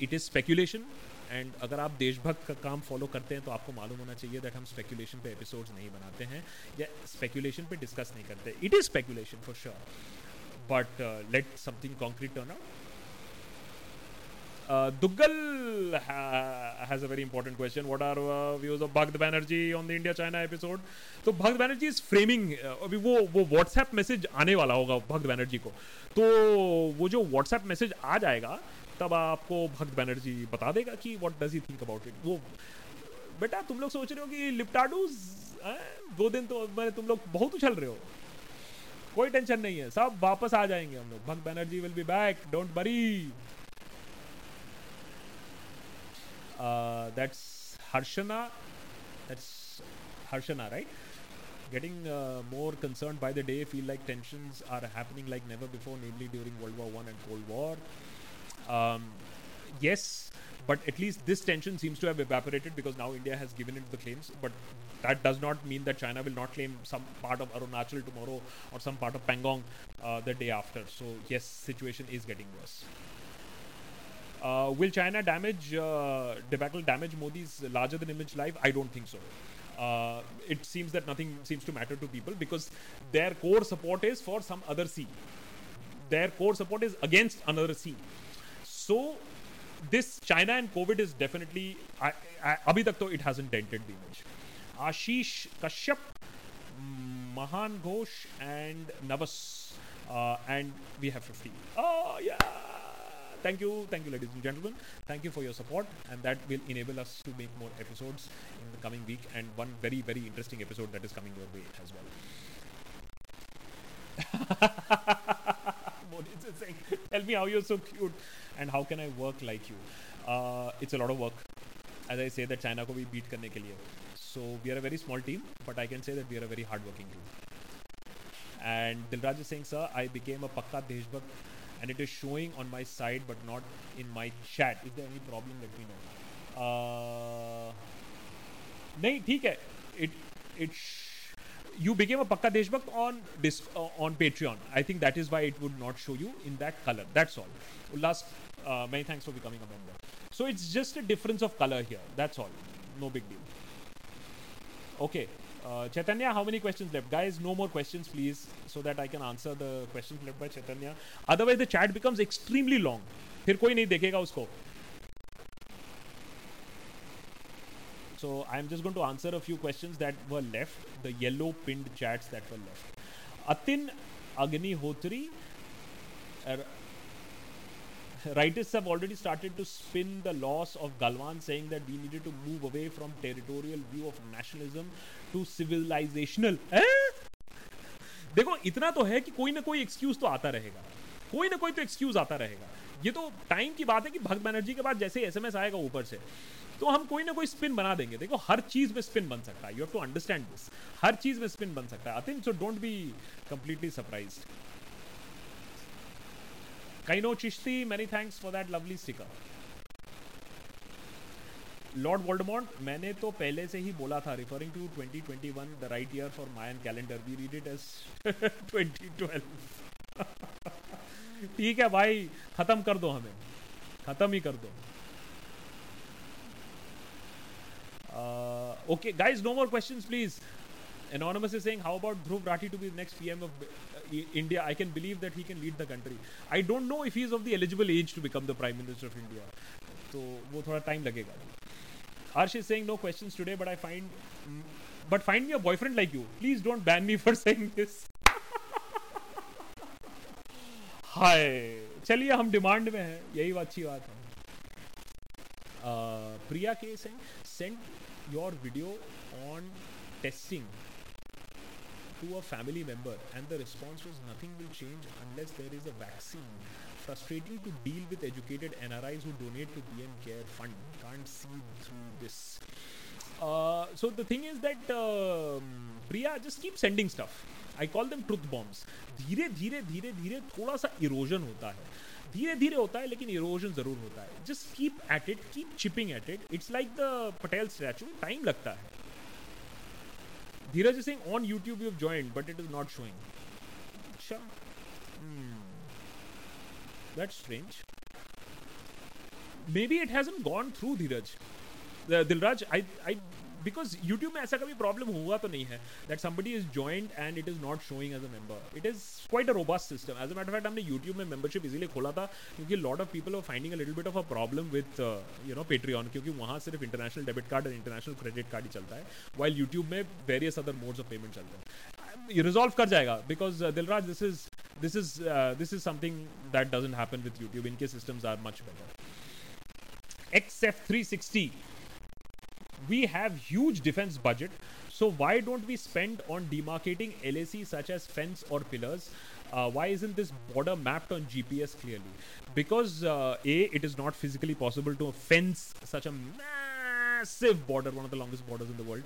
It is speculation. And अगर आप देशभक्त का काम follow करते हैं तो आपको मालूम होना चाहिए दैट हम स्पेकुलेशन पे एपिसोड्स नहीं बनाते हैं या स्पेकुलेशन पे डिस्कस नहीं करते it is speculation for sure but let something concrete turn out Uh, Duggal ha- has a very important question. What are uh, views of Bhakt Banerjee on the India-China episode? तो भक्त Banerjee is framing अभी वो वो WhatsApp message आने वाला होगा भक्त बैनर्जी को। तो वो जो व्हाट्सएप मैसेज आ जाएगा तब आपको भक्त बैनर्जी बता देगा कि what does he think about it वो बेटा तुम लोग सोच रहे हो कि लिप्टाडूज दो दिन तो मैंने तुम लोग बहुत उछल रहे हो। कोई टेंशन नहीं है सब वापस आ जाएँगे हम लोग। Bhakt Banerjee will be back don't worry Uh, that's Harshana. That's Harshana, right? Getting uh, more concerned by the day. Feel like tensions are happening like never before, namely during World War One and Cold War. Um, yes, but at least this tension seems to have evaporated because now India has given it the claims. But that does not mean that China will not claim some part of Arunachal tomorrow or some part of Pangong uh, the day after. So yes, situation is getting worse. Uh, will China damage uh, debacle damage Modi's larger than image life? I don't think so. Uh, it seems that nothing seems to matter to people because their core support is for some other sea. Their core support is against another sea. So this China and COVID is definitely. I, I, abhi it hasn't dented the image. Ashish Kashyap, Mahan Ghosh, and Navas, uh, and we have 50. Oh yeah thank you thank you ladies and gentlemen. Thank you for your support and that will enable us to make more episodes in the coming week and one very very interesting episode that is coming your way as well. Saying, tell me how you're so cute and how can i work like you? Uh, it's a lot of work. As i say that china ko bhi beat karne ke liye. So we are a very small team but i can say that we are a very hard working team and dilraj is saying sir i became a pakka deshbhakt and it is showing on my side but not in my chat. Is there any problem? Let me know. Uh, नहीं ठीक है it it you became a pakka deshbhakt on this uh, on patreon i think that is why it would not show you in that color that's all ullas uh, many thanks for becoming a member so it's just a difference of color here that's all no big deal okay Uh, Chaitanya, how many questions left? Guys, no more questions, please, so that I can answer the questions left by Chaitanya. Otherwise, the chat becomes extremely long. फिर कोई नहीं देखेगा उसको. So I'm just going to answer a few questions that were left, the yellow pinned chats that were left. Atin Agnihotri, uh, rightists have already started to spin the loss of Galwan, saying that we needed to move away from territorial view of nationalism to civilizational. Eh? देखो इतना तो है कि कोई ना कोई excuse तो आता रहेगा। कोई ना कोई तो एक्सक्यूज आता रहेगा। ये तो टाइम की बात है कि भगत बनर्जी के बाद जैसे एसएमएस आएगा ऊपर से तो हम कोई ना कोई स्पिन बना देंगे। देखो हर चीज़ में स्पिन बन सकता है। You have to understand this हर चीज़ में स्पिन बन सकता है। I think so don't be completely surprised काइनो Chishti many thanks for that lovely sticker Lord Voldemort मैंने तो पहले से ही बोला था referring to 2021 the right year for Mayan calendar we read it as 2012 ठीक है भाई, खत्म कर दो हमें। खत्म ही कर दो। Okay guys no more questions please anonymous is saying how about Dhruv Rathee to be next PM of India? I can believe that he can lead the country. I don't know if he is of the eligible age to become the Prime Minister of India. So, वो थोड़ा time लगेगा. Arsh is saying no questions today, but I find, mm, but find me a boyfriend like you. Please don't ban me for saying this. हाय चलिए हम demand में हैं यही अच्छी बात है प्रिया के send your video on testing to a family member and the response was nothing will change unless there is a vaccine frustrating to deal with educated nris who donate to bm care fund can't see through this uh, so the thing is that um, priya just keep sending stuff I call them truth bombs धीरे धीरे धीरे धीरे थोड़ा सा erosion होता है धीरे धीरे होता है लेकिन इरोजन ज़रूर होता है just keep at it keep chipping at it it's like the Patel statue time लगता है Dheeraj is saying on YouTube you've joined, but it is not showing. Sure. Hmm. That's strange. Maybe it hasn't gone through Dhiraj. Uh, Dilraj, I, I because YouTube में ऐसा कभी problem हुआ तो नहीं है that somebody is joint and it is not showing as a member it is quite a robust system as a matter fact हमने YouTube में membership easily खोला था क्योंकि lot of people are finding a little bit of a problem with you know Patreon क्योंकि वहाँ सिर्फ़ international debit card and international credit card ही चलता है वाइल यूट्यूब में various other modes of payment चलते हैं। रिजॉल्व कर जाएगा because Dilraj this is this is this is something that doesn't happen with YouTube इनके systems are much better X F three sixty we have huge defense budget. So why don't we spend on demarcating LAC such as fence or pillars? Uh, why isn't this border mapped on GPS clearly? Because uh, a it is not physically possible to fence such a massive border one of the longest borders in the world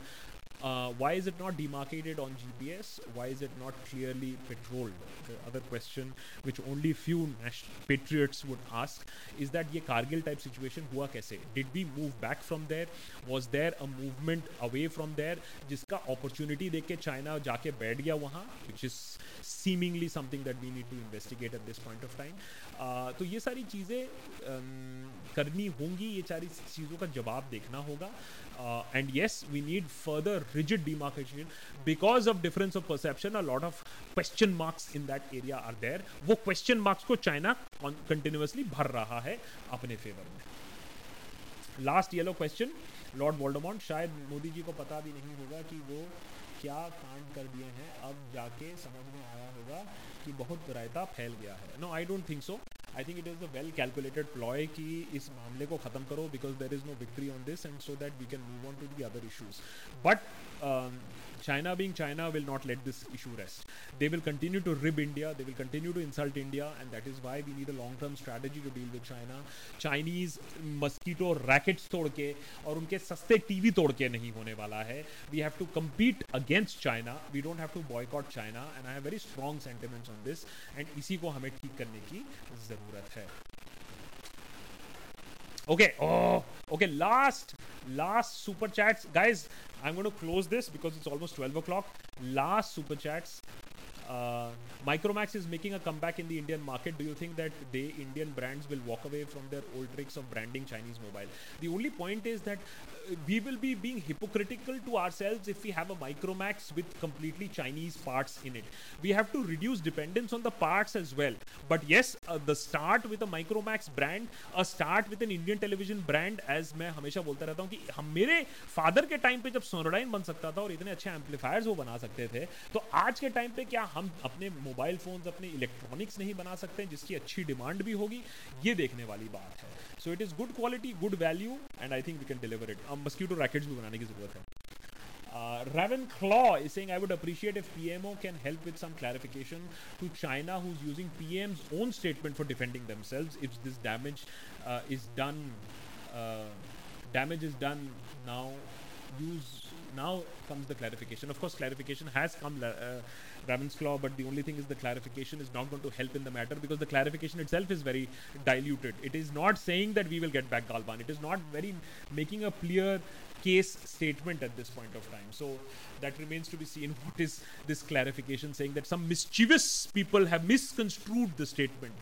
uh, why is it not demarcated on GPS? Why is it not clearly patrolled? The other question, which only few patriots would ask, is that ये Kargil type situation हुआ कैसे? Did we move back from there? Was there a movement away from there? जिसका opportunity देख के China जाके बैठ गया वहाँ, which is seemingly something that we need to investigate at this point of time. तो ये सारी चीज़ें करनी होंगी, ये सारी चीज़ों का जवाब देखना होगा। And yes we need further rigid demarcation because of difference of perception a lot of question marks in that area are there वो क्वेश्चन मार्क्स को चाइना कंटिन्यूसली भर रहा है अपने फेवर में। Last yellow question Lord Voldemort शायद मोदी जी को पता भी नहीं होगा कि वो क्या कांड कर दिए हैं, अब जाके समझ में आया होगा कि बहुत रायता फैल गया है। No I don't think so I think it is a well calculated ploy कि इस मामले को ख़त्म करो because there is no victory on this and so that we can move on to the other issues but China being China will not let this issue rest they will continue to rib India they will continue to insult India and that is why we need a long term strategy to deal with China Chinese mosquito rackets तोड़ के और उनके सस्ते T V तोड़ के नहीं होने वाला है। We have to compete against China we don't have to boycott China and I have very strong sentiments on this and इसी को हमें ठीक करने की ज़रूरत है okay oh okay last last super chats guys i'm going to close this because it's almost 12 o'clock last super chats uh, Micromax is making a comeback in the Indian market. Do you think that the Indian brands will walk away from their old tricks of branding Chinese mobile? The only point is that we will be being hypocritical to ourselves if we have a Micromax with completely Chinese parts in it. We have to reduce dependence on the parts as well. But yes, uh, the start with a Micromax brand, a start with an Indian television brand, as मैं हमेशा बोलता रहता हूँ कि हम मेरे father के time पे जब सोनोडाइन बन सकता था और इतने अच्छे एम्पलीफायर्स वो बना सकते थे तो आज के टाइम पे क्या हम अपने मोबाइल फोन्स अपने इलेक्ट्रॉनिक्स नहीं बना सकते हैं जिसकी अच्छी डिमांड भी होगी ये देखने वाली बात है so it is good quality good value and I think we can deliver it अब मस्क्यूटो रैकेट्स भी बनाने की ज़रूरत है Uh, Raven Claw is saying, I would appreciate if PMO can help with some clarification to China, who's using PM's own statement for defending themselves. If this damage uh, is done, uh, damage is done now. Use now comes the clarification. Of course, clarification has come. Uh, Raven's Claw, but the only thing is the clarification is not going to help in the matter because the clarification itself is very diluted. It is not saying that we will get back Galwan. It is not very making a clear case statement at this point of time. So that remains to be seen. What is this clarification saying that some mischievous people have misconstrued the statement?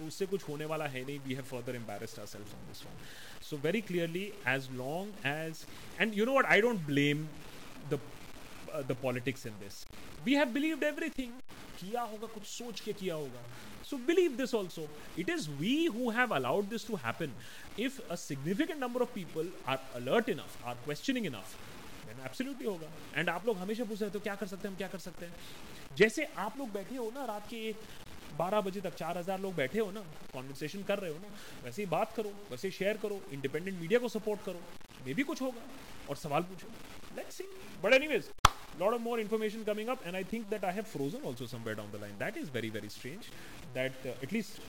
उससे कुछ होने वाला है नहीं. We have further embarrassed our self on this song so very clearly as long as and you know what I don't blame the the politics in this we have believe everything किया होगा कुछ सोच के किया होगा so believe this also it is we who allowed this to happen if a significant number of people are alert enough are questioning enough absolutely होगा and आप लोग हमेशा पूछ रहे तो क्या कर सकते हैं हम क्या कर सकते हैं जैसे आप लोग बैठे हो ना रात के बारह बजे तक चार हज़ार लोग बैठे हो ना कॉन्वर्सेशन कर रहे हो ना, वैसे ही बात करो, वैसे शेयर करो इंडिपेंडेंट मीडिया को सपोर्ट करो मे भी कुछ होगा, और सवाल पूछो। Let's but anyways lot of more information coming up and I think that I have frozen also somewhere on the line that is very very strange that at least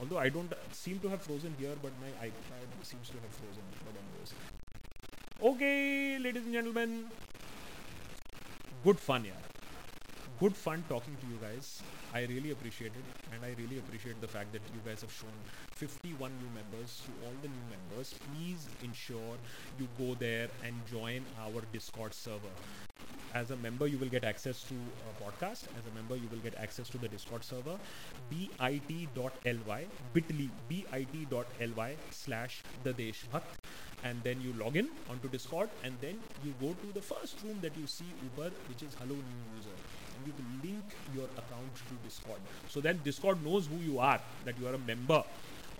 although I don't seem to have frozen here but my I I seems to have frozen but anyways okay ladies and gentleman good fun यार good fun talking to you guys. I really appreciate it, and I really appreciate the fact that you guys have shown 51 new members. To all the new members, please ensure you go there and join our Discord server. As a member you will get access to a podcast. As a member you will get access to the discord server bit.ly bit.ly bit.ly slash the deshbhakt and then you log in onto discord and then you go to the first room that you see uber which is hello new user you will link your account to discord so then discord knows who you are that you are a member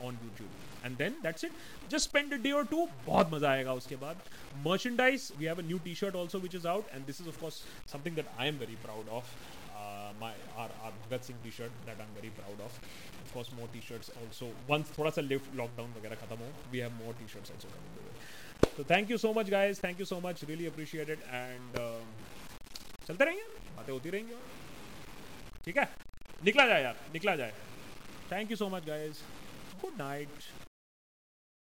on YouTube. And then that's it. Just spend a day or two. बहुत मज़ा आएगा उसके बाद. Merchandise. We have a new T-shirt also which is out, and this is of course something that I am very proud of. Uh, my our, our Bhagat Singh T-shirt that I'm very proud of. Of course, more T-shirts also. Once थोड़ा सा lift lockdown वगैरह खत्म हो, we have more T-shirts also coming the way. So thank you so much guys. Thank you so much. Really appreciate it. And uh, चलते रहेंगे. बातें होती रहेंगी ठीक है? निकला जाए यार, निकला जाए। Thank you so much guys good night